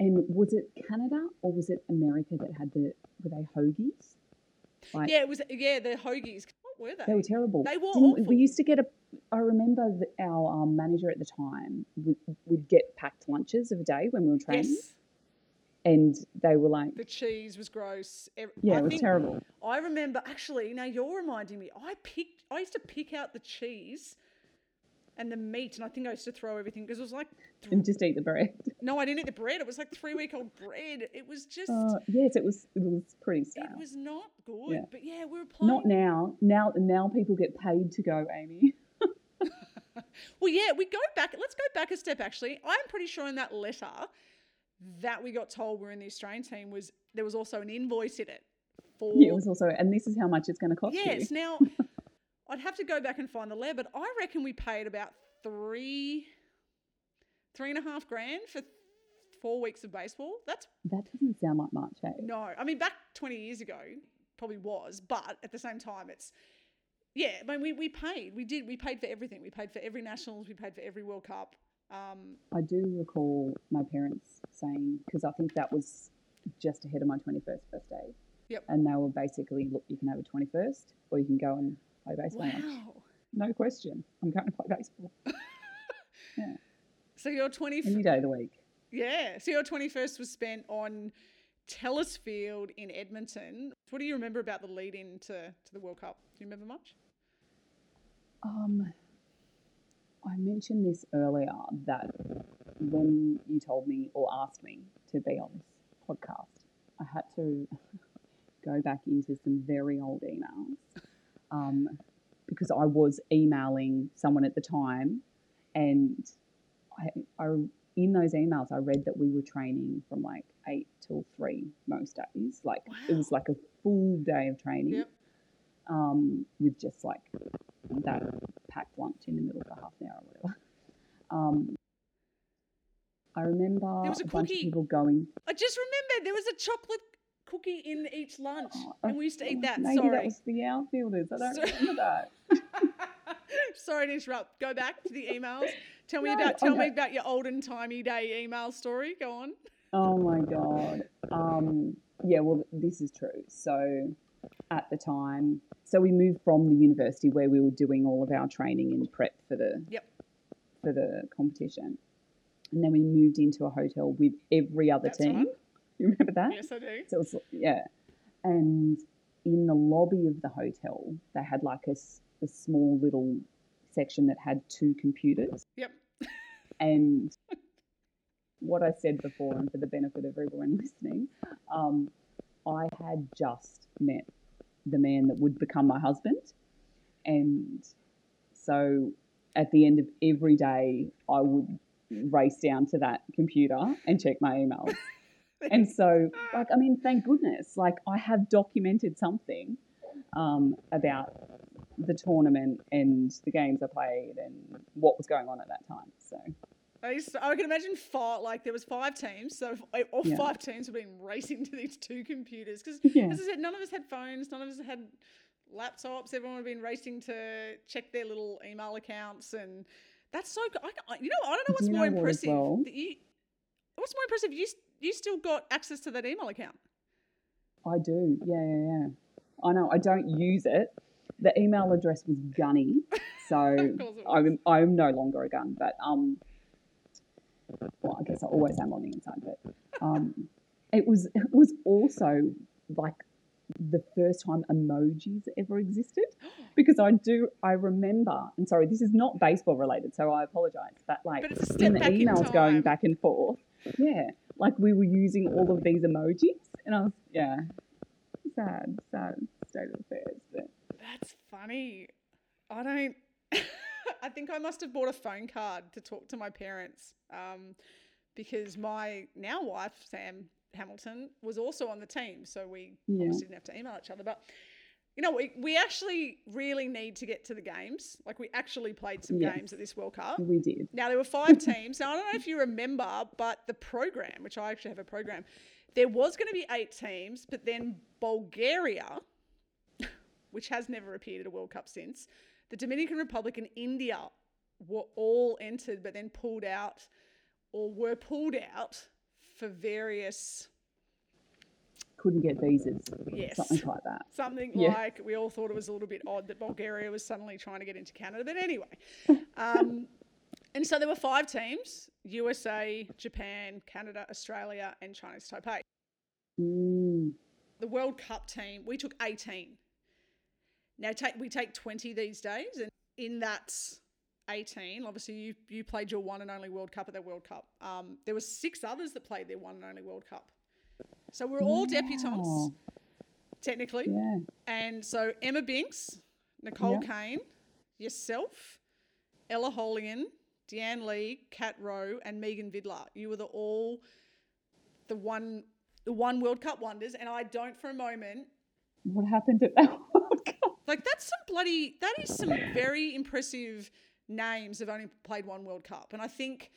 Speaker 2: And was it Canada or was it America that had the were they hoagies? Like,
Speaker 1: Yeah, it was. Yeah, the hoagies. What were they?
Speaker 2: They were terrible.
Speaker 1: They were
Speaker 2: Didn't we-
Speaker 1: awful.
Speaker 2: We used to get a. I remember that our um, manager at the time would, would get packed lunches of a day when we were training,
Speaker 1: yes,
Speaker 2: and they were like,
Speaker 1: the cheese was gross.
Speaker 2: "Yeah,
Speaker 1: I
Speaker 2: it was terrible."
Speaker 1: I remember actually. Now you're reminding me. I picked. I used to pick out the cheese and the meat, and I think I used to throw everything because it was like. th-
Speaker 2: And just eat the bread.
Speaker 1: no, I didn't eat the bread. It was like three week old bread. It was just.
Speaker 2: Uh, yes, it was. It was pretty stale.
Speaker 1: it was not good.
Speaker 2: Yeah.
Speaker 1: But yeah, we were playing.
Speaker 2: Not now. Now, now people get paid to go, Amy. <laughs>
Speaker 1: Well, yeah, we go back. Let's go back a step. Actually, I'm pretty sure in that letter that we got told we're in the Australian team was there was also an invoice in it for.
Speaker 2: Yeah, it was also, and this is how much it's going to cost
Speaker 1: yes.
Speaker 2: you.
Speaker 1: Now, <laughs> I'd have to go back and find the letter, but I reckon we paid about three, three and a half grand for four weeks of baseball. That's
Speaker 2: That doesn't sound like much, eh?
Speaker 1: no. I mean, back 20 years ago, probably was, but at the same time, it's. Yeah, I mean, we, we paid. We did. We paid for everything. We paid for every Nationals. We paid for every World Cup. Um,
Speaker 2: I do recall my parents saying because I think that was just ahead of my twenty first birthday.
Speaker 1: Yep.
Speaker 2: And they were basically, look, you can have a twenty first, or you can go and play baseball. lunch."
Speaker 1: wow.
Speaker 2: No question. I'm going to play baseball <laughs> yeah.
Speaker 1: So your 20,
Speaker 2: any day of the week.
Speaker 1: yeah. So your 21st was spent on Telus Field in Edmonton. What do you remember about the lead in to, to the World Cup? Do you remember much?
Speaker 2: Um, I mentioned this earlier that when you told me or asked me to be on this podcast, I had to <laughs> go back into some very old emails um, because I was emailing someone at the time, and I, I in those emails I read that we were training from like eight till three most days. Like it was like a full day of training
Speaker 1: Yep.
Speaker 2: um, with just like that packed lunch in the middle of for half an hour or whatever. Um, I remember
Speaker 1: There was a
Speaker 2: a bunch of people going.
Speaker 1: I just remembered there was a chocolate cookie in each lunch,
Speaker 2: "Oh,
Speaker 1: and we used to eat that.
Speaker 2: Maybe
Speaker 1: Sorry.
Speaker 2: that was the outfielders. I don't
Speaker 1: Sorry.
Speaker 2: remember that. <laughs>
Speaker 1: Sorry to interrupt. Go back to the emails. Tell me
Speaker 2: No,
Speaker 1: about tell me about your olden timey day email story. Go on.
Speaker 2: Oh my god. Um, yeah, well, this is true. So at the time, so we moved from the university where we were doing all of our training and prep for the
Speaker 1: Yep.
Speaker 2: for the competition, and then we moved into a hotel with every other
Speaker 1: That's
Speaker 2: team.
Speaker 1: right. <laughs>
Speaker 2: You remember that?
Speaker 1: Yes, I do.
Speaker 2: So was, yeah, and in the lobby of the hotel, they had like a, a small little section that had two computers.
Speaker 1: Yep.
Speaker 2: And <laughs> what I said before, and for the benefit of everyone <laughs> listening, um, I had just met the man that would become my husband. And so at the end of every day, I would race down to that computer and check my emails. And <laughs> so, like, I mean, thank goodness, like, I have documented something um, about the tournament and the games I played and what was going on at that time. So,
Speaker 1: I, used to- I can imagine five, like there was five teams, so all
Speaker 2: Yeah.
Speaker 1: five teams have been racing to these two computers because, <laughs>
Speaker 2: Yeah.
Speaker 1: as I said, none of us had phones, none of us had laptops. Everyone had been racing to check their little email accounts, and that's so. I, you know, I don't know what's
Speaker 2: you
Speaker 1: more
Speaker 2: know
Speaker 1: impressive.
Speaker 2: well?
Speaker 1: you, what's more impressive? You you still got access to that email account.
Speaker 2: I do. Yeah, yeah, yeah. I know. I don't use it. The email address was gunny, <laughs> so
Speaker 1: Of course it was.
Speaker 2: I'm I'm no longer a gun. But um, well, I guess I always am on the inside. But um, it was it was also like the first time emojis ever existed <gasps> because I do I remember. And sorry, this is not baseball related, so I apologize. But like
Speaker 1: But
Speaker 2: in the
Speaker 1: back in
Speaker 2: emails going back and forth, yeah, like we were using all of these emojis, and I was yeah, sad, sad state of affairs. But
Speaker 1: That's funny. I don't. <laughs> I think I must have bought a phone card to talk to my parents um, because my now wife, Sam Hamilton, was also on the team. So we
Speaker 2: Yeah.
Speaker 1: obviously didn't have to email each other. But, you know, we, we actually really need to get to the games. Like, we actually played some
Speaker 2: Yes.
Speaker 1: games at this World Cup.
Speaker 2: we did.
Speaker 1: Now there were <laughs> five teams. Now I don't know if you remember, but the program, which I actually have a program, there was going to be eight teams, but then Bulgaria, <laughs> which has never appeared at a World Cup since, the Dominican Republic and India were all entered, but then pulled out or were pulled out for various
Speaker 2: Couldn't get visas.
Speaker 1: Yes.
Speaker 2: Something like that.
Speaker 1: something
Speaker 2: Yeah.
Speaker 1: like we all thought it was a little bit odd that Bulgaria was suddenly trying to get into Canada. But anyway, <laughs> um, and so there were five teams: USA, Japan, Canada, Australia, and Chinese Taipei.
Speaker 2: Mm,
Speaker 1: The World Cup team we took eighteen. Now take we take twenty these days, and in that. 18 obviously you you played your one and only world cup at that world cup um, there were six others that played their one and only world cup so we're all debutantes
Speaker 2: Wow.
Speaker 1: technically
Speaker 2: yeah.
Speaker 1: and so Emma Binks, Nicole
Speaker 2: Yeah.
Speaker 1: Kane, yourself, Ella Holian, Deanne Lee, Kat Rowe, and Megan Vidler. You were the all the one the one World Cup wonders, and I don't for a moment
Speaker 2: What happened at that <laughs> World Cup?
Speaker 1: like that's some bloody that is some very impressive names have only played one World Cup. And I think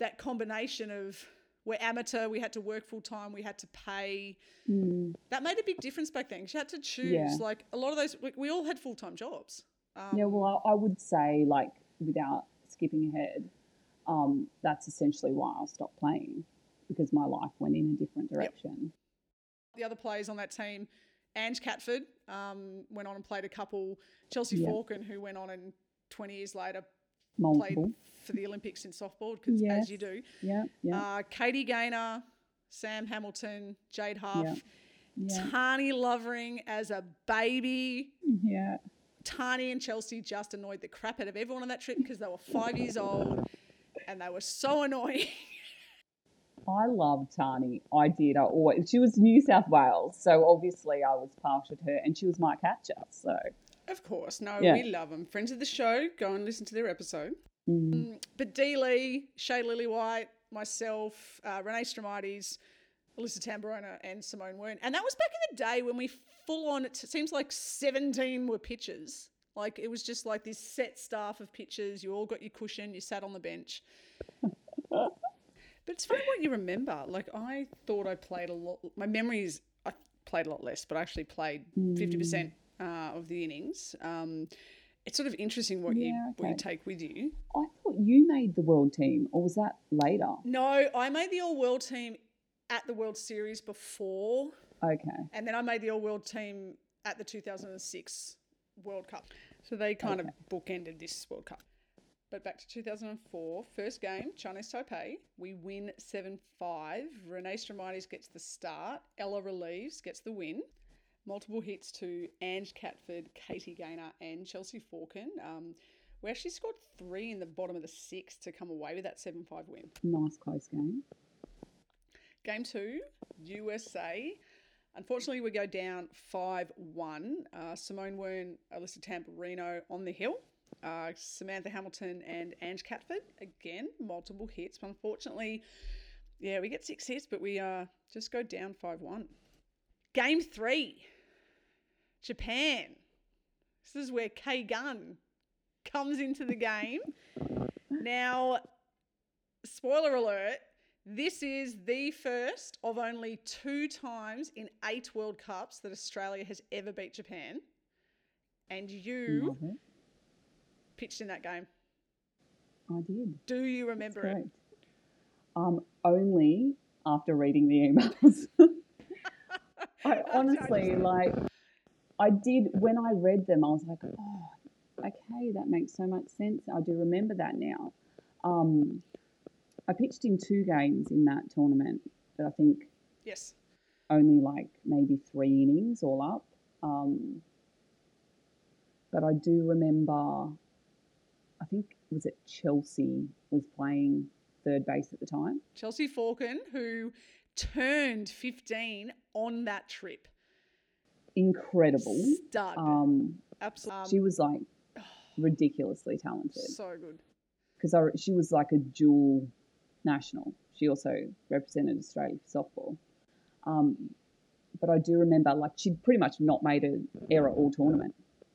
Speaker 1: that combination of we're amateur, we had to work full time, we had to pay.
Speaker 2: Mm,
Speaker 1: That made a big difference back then. You had to choose.
Speaker 2: Yeah.
Speaker 1: Like a lot of those, we, we all had full time jobs. Um,
Speaker 2: yeah, well, I, I would say, like, without skipping ahead, um, that's essentially why I stopped playing because my life went in a different direction.
Speaker 1: the other players on that team, Ange Catford um, went on and played a couple. Chelsea
Speaker 2: Yeah.
Speaker 1: Forkin, who went on and 20 years later
Speaker 2: Multiple.
Speaker 1: played for the Olympics in softball, because
Speaker 2: Yes.
Speaker 1: as you do.
Speaker 2: Yeah, yeah,
Speaker 1: Uh, Katie Gaynor, Sam Hamilton, Jade Huff,
Speaker 2: yeah,
Speaker 1: Tani Lovering as a baby.
Speaker 2: yeah.
Speaker 1: Tani and Chelsea just annoyed the crap out of everyone on that trip because they were five years old and they were so annoying. <laughs>
Speaker 2: I loved Tani. I did. I always. She was New South Wales, so obviously I was partial to her, and she was my catcher. So
Speaker 1: of course, no,
Speaker 2: Yeah.
Speaker 1: we love them. Friends of the show, go and listen to their episode.
Speaker 2: mm,
Speaker 1: But Dee Lee, Shay Lillywhite, myself, uh, Renee Stromaitis, Alyssa Tamburona, and Simone Wearne. And that was back in the day when we full on, it seems like 17 were pitchers. Like it was just like this set staff of pitchers. You all got your cushion, you sat on the bench. <laughs> but it's funny what you remember. Like I thought I played a lot. My memories, I played a lot less, but I actually played 50% uh, of the innings. Um, it's sort of interesting what you
Speaker 2: Yeah,
Speaker 1: what you take with you.
Speaker 2: I thought you made the world team, or was that later?
Speaker 1: No, I made the all world team at the World Series before,
Speaker 2: Okay.
Speaker 1: and then I made the All World team at the 2006 World Cup. So they kind of bookended this World Cup. But back to 2004, first game, Chinese Taipei. We win 7 5. Renee Stromaitis gets the start. Ella relieves, gets the win. Multiple hits to Ange Catford, Katie Gaynor, and Chelsea Forkin. Um, we actually scored three in the bottom of the sixth to come away with that 7 5 win.
Speaker 2: Nice close game.
Speaker 1: Game two, USA. Unfortunately, we go down 5 1. Uh, Simone Wearne, Alyssa Tamburino on the hill. Uh, Samantha Hamilton and Ange Catford, again, multiple hits. But unfortunately, yeah, we get six hits, but we uh, just go down 5 1. Game three, Japan. This is where K Gun comes into the game. Now, spoiler alert, this is the first of only two times in eight World Cups that Australia has ever beat Japan. And you
Speaker 2: it.
Speaker 1: pitched in that game.
Speaker 2: I did.
Speaker 1: Do you remember it?
Speaker 2: Um, only after reading the emails. <laughs> I <laughs> honestly like. I did when I read them. I was like, oh, okay, that makes so much sense. I do remember that now. Um, I pitched in two games in that tournament, but I think
Speaker 1: Yes.
Speaker 2: only like maybe three innings all up. Um, but I do remember, I think was it Chelsea was playing third base at the time.
Speaker 1: Chelsea Forkin, who turned 15 on that trip.
Speaker 2: Incredible.
Speaker 1: Stud.
Speaker 2: Um,
Speaker 1: Absolutely.
Speaker 2: she was like ridiculously talented
Speaker 1: so good.
Speaker 2: because she was like a dual national. She also represented Australia for softball. Um, but I do remember like she'd pretty much not made an error all tournament.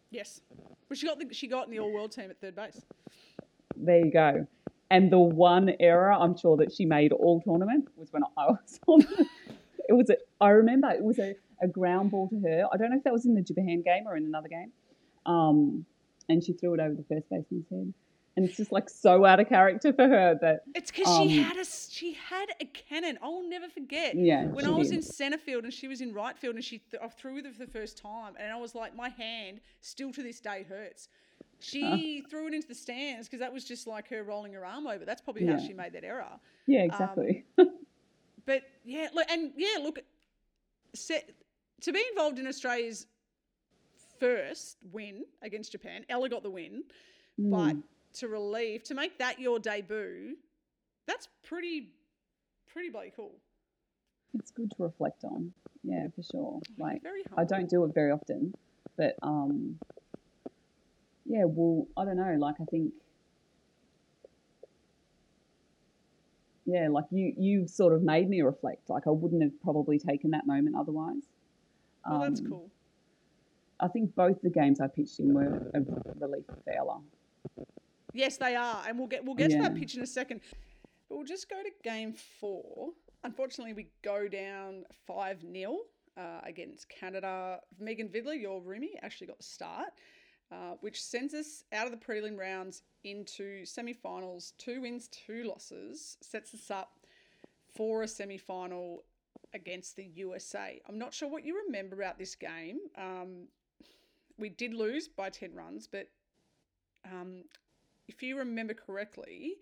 Speaker 1: Yes. But she got the, she got in the all world team at third base.
Speaker 2: There you go. And the one error I'm sure that she made all tournament was when I was <laughs> on. it was a, I remember it was a, a ground ball to her. I don't know if that was in the Japan game or in another game. Um, and she threw it over the first baseman's head. And it's just like so out of character for her that
Speaker 1: It's because she
Speaker 2: Um,
Speaker 1: had a she had a cannon. I will never forget.
Speaker 2: Yeah,
Speaker 1: When I was
Speaker 2: did.
Speaker 1: in centre field and she was in right field and she th- I threw with her for the first time and I was like, my hand still to this day hurts. She threw it into the stands because that was just like her rolling her arm over. That's probably how she made that error.
Speaker 2: yeah, exactly.
Speaker 1: But yeah, look, and yeah, look, set, to be involved in Australia's first win against Japan, Ella got the win,
Speaker 2: Hmm.
Speaker 1: but to relieve, to make that your debut, that's pretty, pretty bloody cool.
Speaker 2: it's good to reflect on. Yeah, for sure. Like
Speaker 1: Very
Speaker 2: I don't do it very often, but um, yeah. Well, I don't know. Like I think, yeah, like you you sort of made me reflect. Like I wouldn't have probably taken that moment otherwise.
Speaker 1: Well, that's
Speaker 2: Um,
Speaker 1: cool.
Speaker 2: I think both the games I pitched in were a relief for Ella.
Speaker 1: Yes, they are, and we'll get we'll get to that pitch in a second. But we'll just go to game four. Unfortunately, we go down five 0 uh, against Canada. Megan Vidler, your roomie, actually got the start, uh, which sends us out of the prelim rounds into semi-finals. Two wins, two losses, sets us up for a semi-final against the USA. I'm not sure what you remember about this game. Um, we did lose by 10 runs, but um, if you remember correctly,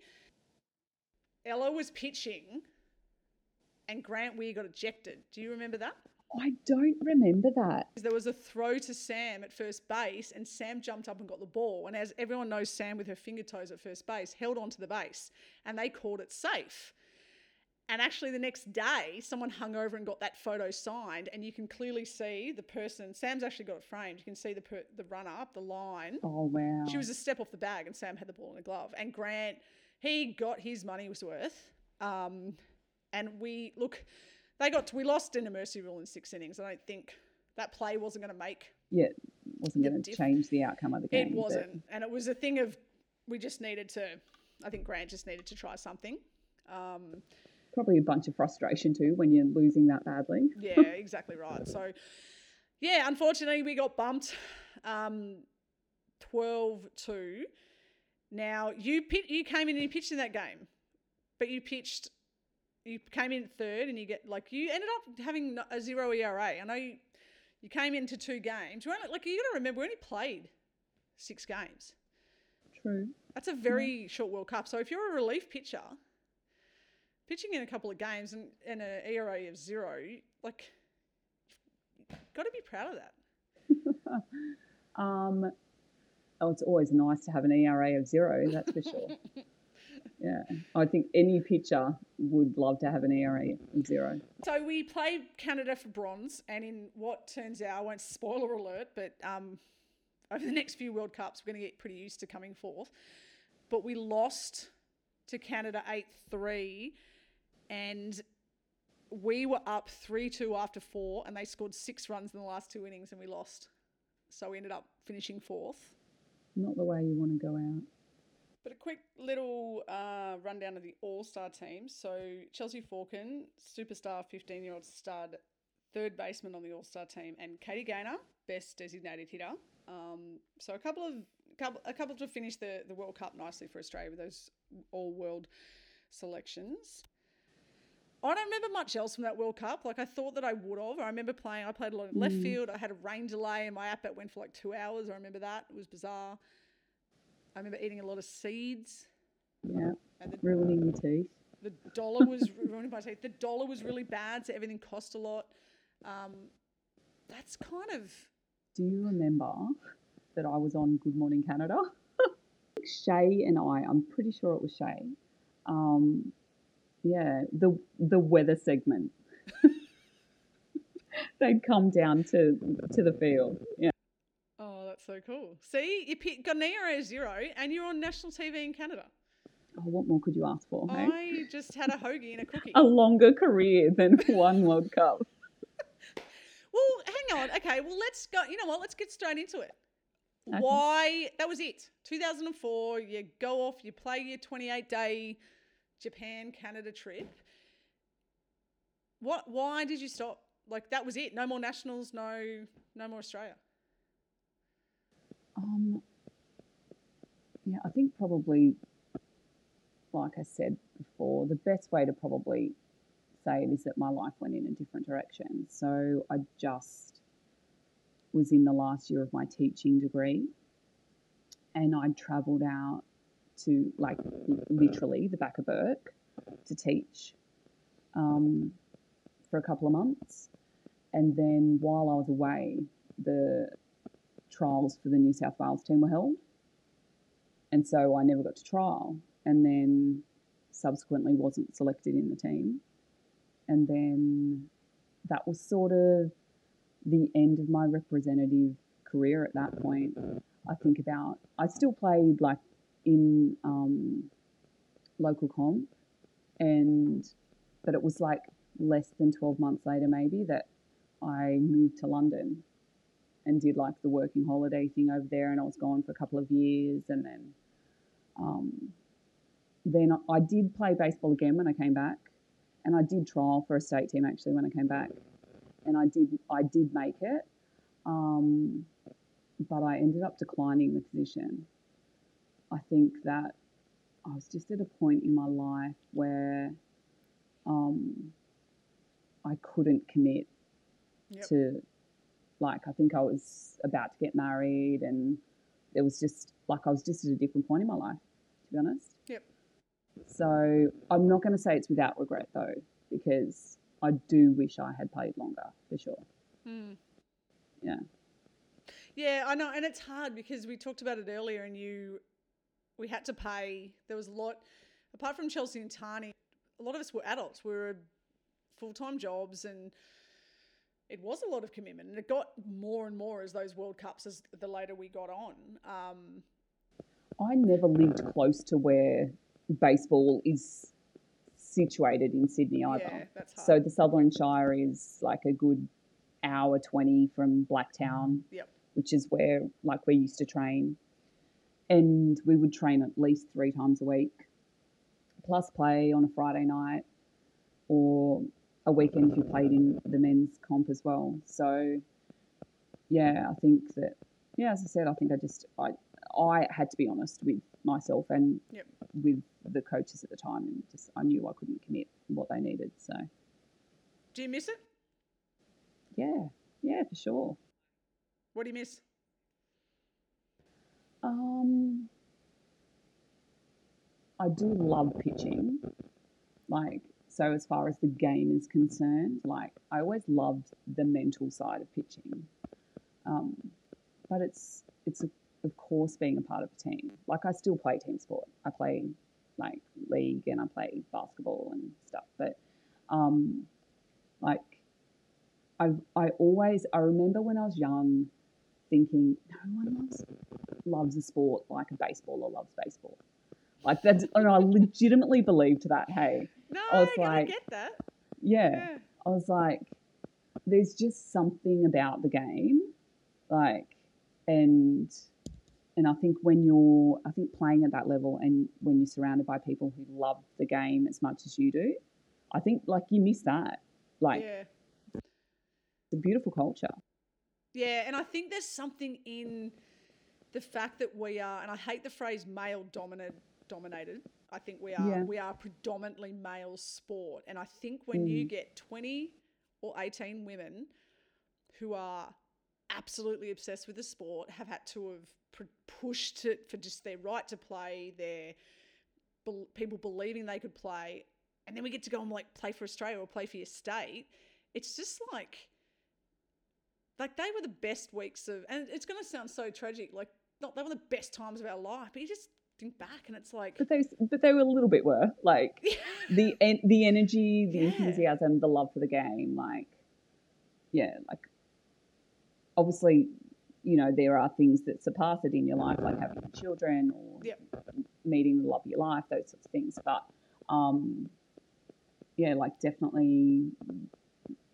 Speaker 1: Ella was pitching and Grant Weir got ejected. Do you remember that?
Speaker 2: I don't remember that.
Speaker 1: There was a throw to Sam at first base, and Sam jumped up and got the ball. And as everyone knows, Sam with her finger toes at first base held onto the base, and they called it safe. And actually, the next day, someone hung over and got that photo signed, and you can clearly see the person. Sam's actually got it framed. You can see the per, the runner up the line.
Speaker 2: Oh wow.
Speaker 1: She was a step off the bag, and Sam had the ball in a glove. And Grant, he got his money was worth. Um, and we look, they got we lost in a mercy rule in six innings. I don't think that play wasn't going to make.
Speaker 2: yeah, wasn't going to change the outcome of the game.
Speaker 1: It wasn't, and it was a thing of we just needed to. I think Grant just needed to try something. Um,
Speaker 2: Probably a bunch of frustration too when you're losing that badly.
Speaker 1: yeah, <laughs> exactly right. So, yeah, unfortunately, we got bumped um, 12 2. Now, you pit, you came in and you pitched in that game, but you pitched you came in third, and you get like you ended up having a zero ERA. I know you, you came into two games. You only, like you got to remember, we only played six games.
Speaker 2: True.
Speaker 1: That's a very short World Cup. So if you're a relief pitcher, pitching in a couple of games and, and an ERA of zero, like, you've got to be proud of that. <laughs>
Speaker 2: Um, oh, it's always nice to have an ERA of zero, that's for sure. <laughs> yeah, I think any pitcher would love to have an ERA of zero.
Speaker 1: So we played Canada for bronze, and in what turns out, I won't spoiler alert, but um, over the next few World Cups, we're going to get pretty used to coming fourth. But we lost to Canada 8 3, and we were up 3 2 after four, and they scored six runs in the last two innings, and we lost. So we ended up finishing fourth.
Speaker 2: Not the way you want to go out.
Speaker 1: But a quick little uh, rundown of the All Star team. So Chelsea Forkin, superstar 15 year old stud, third baseman on the All Star team, and Katie Gaynor, best designated hitter. Um, so a couple of couple, a couple to finish the, the World Cup nicely for Australia with those all world selections. I don't remember much else from that World Cup. Like I thought that I would have. I remember playing. I played a lot in left field. I had a rain delay, and my app went for like two hours. I remember that. It was bizarre. I remember eating a lot of seeds.
Speaker 2: Yeah,
Speaker 1: And the,
Speaker 2: ruining your teeth.
Speaker 1: the dollar was <laughs> ruining my teeth. The dollar was really bad, so everything cost a lot. Um, that's kind of
Speaker 2: Do you remember that I was on Good Morning Canada? <laughs> Shay and I, I'm pretty sure it was Shay. Um, yeah, the the weather segment. <laughs> They'd come down to to the field. Yeah.
Speaker 1: That's so cool. See, you pick, got an ERA of zero, and you're on national TV in Canada.
Speaker 2: Oh, what more could you ask for? Hey?
Speaker 1: I just had a hoagie and a cookie. <laughs>
Speaker 2: A longer career than <laughs> one World Cup.
Speaker 1: Well, hang on. Okay, well, let's go. You know what? Let's get straight into it.
Speaker 2: Okay.
Speaker 1: Why? That was it. 2004. You go off. You play your 28 day Japan Canada trip. What? Why did you stop? Like that was it. No more nationals. No, no more Australia.
Speaker 2: Um, yeah, I think probably, like I said before, the best way to probably say it is that my life went in a different direction. So I just was in the last year of my teaching degree and I'd travelled out to, like, literally the back of Bourke to teach um, for a couple of months. And then while I was away, the trials for the New South Wales team were held. And so I never got to trial and then subsequently wasn't selected in the team. And then that was sort of the end of my representative career at that point. I think about, I still played like in um, local comp and, but it was like less than 12 months later maybe that I moved to London and did like the working holiday thing over there, and I was gone for a couple of years, and then, um, then I did play baseball again when I came back, and I did trial for a state team actually when I came back, and I did I did make it, um, but I ended up declining the position. I think that I was just at a point in my life where um, I couldn't commit
Speaker 1: Yep.
Speaker 2: to like I think I was about to get married and it was just like I was just at a different point in my life, to be honest.
Speaker 1: Yep.
Speaker 2: So I'm not going to say it's without regret though, because I do wish I had played longer for sure.
Speaker 1: Hmm.
Speaker 2: Yeah.
Speaker 1: Yeah, I know, and it's hard because we talked about it earlier, and you, we had to pay. There was a lot, apart from Chelsea and Tani, a lot of us were adults. We were full time jobs, and it was a lot of commitment, and it got more and more as those World Cups as the later we got on. Um,
Speaker 2: I never lived close to where baseball is situated in Sydney either.
Speaker 1: yeah, that's hard.
Speaker 2: So the Sutherland Shire is like a good hour 20 from Blacktown.
Speaker 1: Yep.
Speaker 2: Which is where like we used to train. And we would train at least three times a week, plus play on a Friday night or a weekend you played in the men's comp as well. So yeah, I think that yeah, as I said, I think I just I I had to be honest with myself and
Speaker 1: Yep.
Speaker 2: with the coaches at the time, and just I knew I couldn't commit what they needed. So
Speaker 1: Do you miss it?
Speaker 2: yeah, yeah, for sure.
Speaker 1: What do you miss?
Speaker 2: Um, I do love pitching. Like, so as far as the game is concerned, like, I always loved the mental side of pitching. Um, but it's, it's a, of course being a part of a team. Like, I still play team sport. I play like league and I play basketball and stuff. But, um, like, I, I always, I remember when I was young thinking, no one loves loves a sport like a baseballer loves baseball. Like that's, and I legitimately believed that. Hey,
Speaker 1: No,
Speaker 2: I was
Speaker 1: I
Speaker 2: like-
Speaker 1: get that.
Speaker 2: yeah,
Speaker 1: Yeah.
Speaker 2: I was like, there's just something about the game, like, and and I think when you're, I think playing at that level, and when you're surrounded by people who love the game as much as you do, I think like you miss that. Like,
Speaker 1: yeah.
Speaker 2: it's a beautiful culture.
Speaker 1: Yeah, and I think there's something in the fact that we are, and I hate the phrase male dominated. Dominated. I think we are.
Speaker 2: Yeah.
Speaker 1: We are predominantly male sport, and I think when you mm. get 20 or 18 women who are absolutely obsessed with the sport, have had to have pr- pushed it for just their right to play, their bel people believing they could play, and then we get to go and like play for Australia or play for your state. It's just like like they were the best weeks of and it's going to sound so tragic like not they were the best times of our life but you just back and it's like
Speaker 2: But those, but they were a little bit were like <laughs> the en- the energy, the
Speaker 1: Yeah.
Speaker 2: enthusiasm, the love for the game. Like, yeah, like obviously, you know, there are things that surpass it in your life, like having children or
Speaker 1: Yep.
Speaker 2: meeting the love of your life, those sorts of things. But um, yeah, like definitely,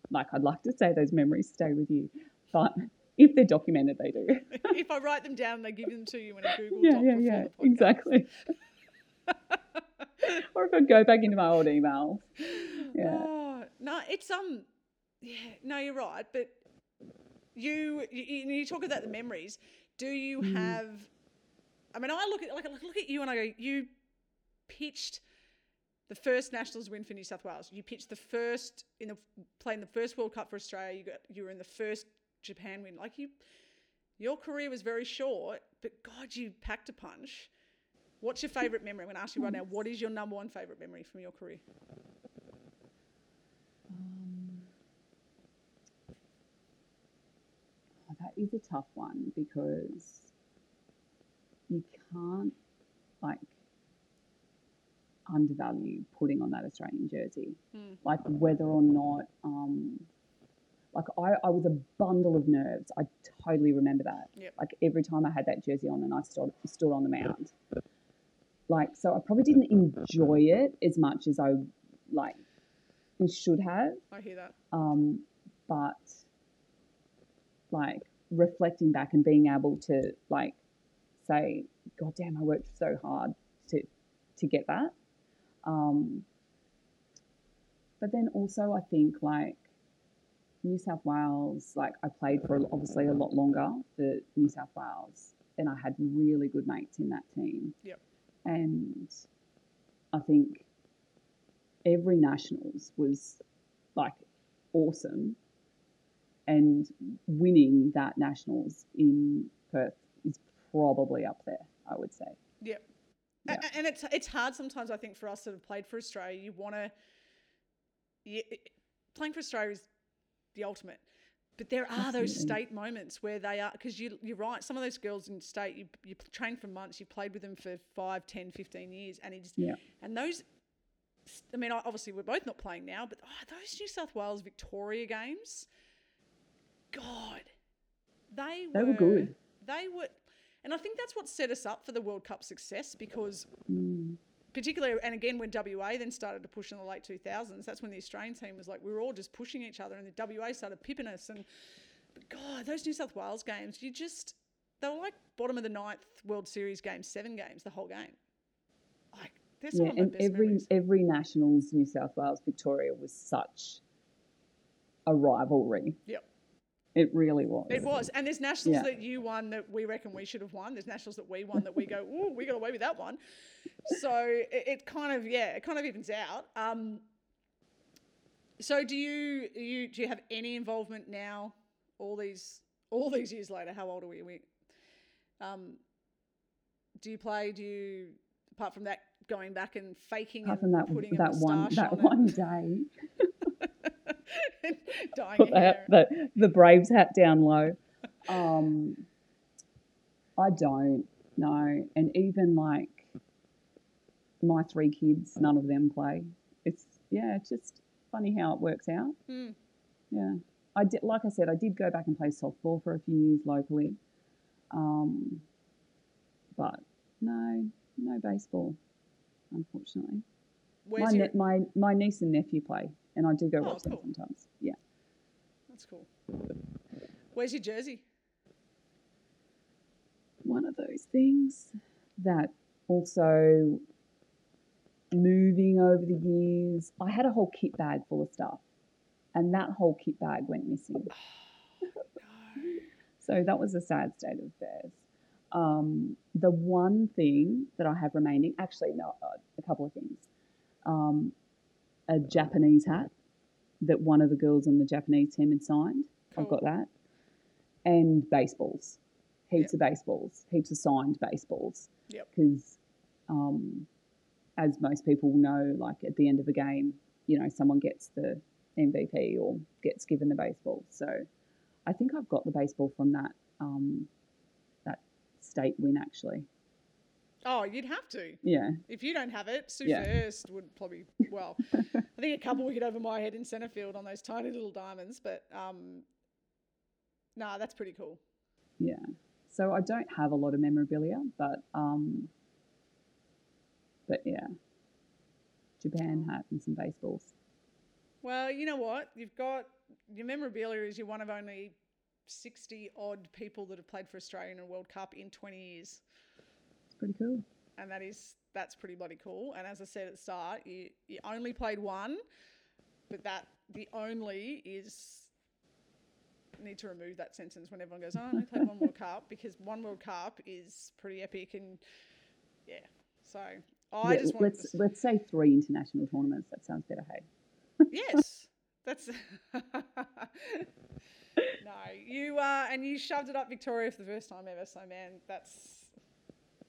Speaker 2: like I'd like to say those memories stay with you, but if they're documented, they do. <laughs>
Speaker 1: if i write them down and they give them to you in a google
Speaker 2: yeah,
Speaker 1: doc
Speaker 2: yeah, yeah, exactly. <laughs> or if I go back into my old emails. Yeah.
Speaker 1: Oh, no it's um yeah no you're right but you you, you you talk about the memories do you
Speaker 2: Mm.
Speaker 1: have i mean i look at like I look at you and i go you pitched the first nationals win for new south wales you pitched the first in the playing the first world cup for australia you got you were in the first japan win like you your career was very short but god you packed a punch what's your favorite memory i'm going to ask you right now what is your number one favorite memory from your career
Speaker 2: Um, oh, that is a tough one because you can't like undervalue putting on that Australian jersey.
Speaker 1: Mm.
Speaker 2: Like whether or not, um, like I, I was a bundle of nerves. I totally remember that.
Speaker 1: Yep.
Speaker 2: Like every time I had that jersey on and I stood stood on the mound. Like so, I probably didn't enjoy it as much as I like should have.
Speaker 1: i hear that
Speaker 2: Um, but like reflecting back and being able to like say, God damn, I worked so hard to to get that. Um, but then also I think like New South Wales, like I played for obviously a lot longer for New South Wales, and I had really good mates in that team.
Speaker 1: Yep.
Speaker 2: And I think every nationals was like awesome, and winning that nationals in Perth is probably up there. I would say.
Speaker 1: Yep.
Speaker 2: Yeah.
Speaker 1: And it's it's hard sometimes. I think for us that have played for Australia, you want to. You, playing for Australia is the ultimate, but there are those state moments where they are because you you're right. Some of those girls in state, you you train for months, you played with them for 5, 10, 15 years, and it's
Speaker 2: Yeah.
Speaker 1: and those. I mean, obviously we're both not playing now, but oh, those New South Wales Victoria games, God, they were,
Speaker 2: They were good.
Speaker 1: They were, and I think that's what set us up for the World Cup success because
Speaker 2: Mm.
Speaker 1: Particularly, and again, when WA then started to push in the late 2000s, that's when the Australian team was like, we were all just pushing each other, and the WA started pipping us. And but God, those New South Wales games, you just, they were like bottom of the ninth World Series games, seven games, the whole game. Like, they're some
Speaker 2: Yeah, and
Speaker 1: best
Speaker 2: every
Speaker 1: memories.
Speaker 2: every nationals, New South Wales, Victoria was such a rivalry.
Speaker 1: Yep.
Speaker 2: It really was.
Speaker 1: It was. And there's nationals
Speaker 2: Yeah.
Speaker 1: that you won that we reckon we should have won. There's nationals that we won that we go, oh, we got away with that one. So it, it kind of, yeah, it kind of evens out. Um, so do you, you do you have any involvement now? All these all these years later, how old are we? we um, do you play? Do you apart from that going back and faking
Speaker 2: Apart
Speaker 1: and
Speaker 2: from that,
Speaker 1: putting
Speaker 2: that one, that
Speaker 1: on
Speaker 2: one day, <laughs>
Speaker 1: it, dyeing
Speaker 2: put the, the, the Braves hat down low. Um, I don't know. And even like my three kids, none of them play. It's, yeah, it's just funny how it works out.
Speaker 1: Hmm.
Speaker 2: Yeah. I did, like I said, I did go back and play softball for a few years locally. Um, but no, no baseball, unfortunately.
Speaker 1: Where's
Speaker 2: My,
Speaker 1: your,
Speaker 2: ne- my, my niece and nephew play, and I do go
Speaker 1: Oh,
Speaker 2: watch them sometimes. Yeah.
Speaker 1: That's cool. Where's your jersey?
Speaker 2: one of those things that also moving over the years, I had a whole kit bag full of stuff, and that whole kit bag went missing. <sighs> So that was a sad state of affairs. Um, the one thing that I have remaining, actually, no, uh, a couple of things. Um, a Japanese hat that one of the girls on the Japanese team had signed. I've got that. And baseballs. Heaps of baseballs, heaps of signed baseballs.
Speaker 1: Yep.
Speaker 2: Because, um, as most people know, like at the end of a game, you know, someone gets the MVP or gets given the baseball. So I think I've got the baseball from that um, that state win actually.
Speaker 1: Oh, you'd have to.
Speaker 2: Yeah,
Speaker 1: If you don't have it, Sue
Speaker 2: Yeah.
Speaker 1: First would probably, well, <laughs> I think a couple wicket over my head in centre field on those tiny little diamonds, but um, nah, that's pretty cool.
Speaker 2: yeah. So I don't have a lot of memorabilia, but um, but yeah, Japan hat and some baseballs.
Speaker 1: Well, you know what? You've got your memorabilia is you're one of only 60 odd people that have played for Australia in a World Cup in 20 years.
Speaker 2: Pretty cool.
Speaker 1: and that is that's pretty bloody cool. And as I said at the start, you you only played one, but that the only is need to remove that sentence when everyone goes, "Oh, I only played one World <laughs> Cup," because one World Cup is pretty epic and yeah. So I
Speaker 2: Yeah,
Speaker 1: just wanted
Speaker 2: let's
Speaker 1: to,
Speaker 2: let's say three international tournaments. That sounds better. Hey, <laughs>
Speaker 1: yes, that's <laughs> no you uh and you shoved it up Victoria for the first time ever. So man, that's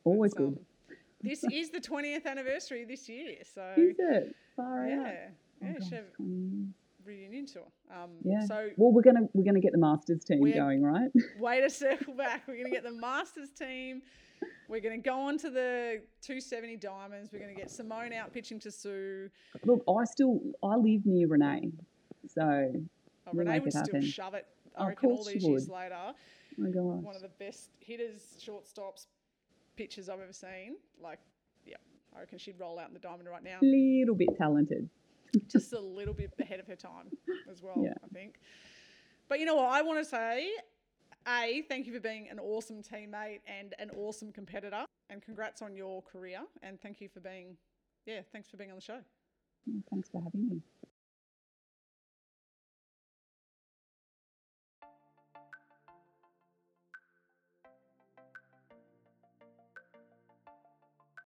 Speaker 2: always good.
Speaker 1: um, this is the 20th anniversary this year, so
Speaker 2: Is it far
Speaker 1: yeah,
Speaker 2: out?
Speaker 1: yeah,
Speaker 2: Oh,
Speaker 1: should
Speaker 2: gosh,
Speaker 1: have reunion tour. Um,
Speaker 2: Yeah.
Speaker 1: So
Speaker 2: Well, we're gonna we're gonna get the Masters team going, right? <laughs>
Speaker 1: way to circle back. We're going to get the Masters team. We're going to go on to the 270 Diamonds. We're going to get Simone out pitching to Sue.
Speaker 2: Look, I still I live near Renee, so
Speaker 1: Oh,
Speaker 2: We'll
Speaker 1: Renee would still shove it. I
Speaker 2: Of
Speaker 1: reckon all these years
Speaker 2: would.
Speaker 1: later,
Speaker 2: oh my gosh,
Speaker 1: one of the best hitters, shortstops, pitchers I've ever seen. Like, yeah, I reckon she'd roll out in the diamond right now.
Speaker 2: A little bit talented. <laughs>
Speaker 1: just a little bit ahead of her time as well,
Speaker 2: Yeah.
Speaker 1: I think. But you know what? I want to say, A, thank you for being an awesome teammate and an awesome competitor. And congrats on your career. And thank you for being, yeah, thanks for being on the show.
Speaker 2: Thanks for having me.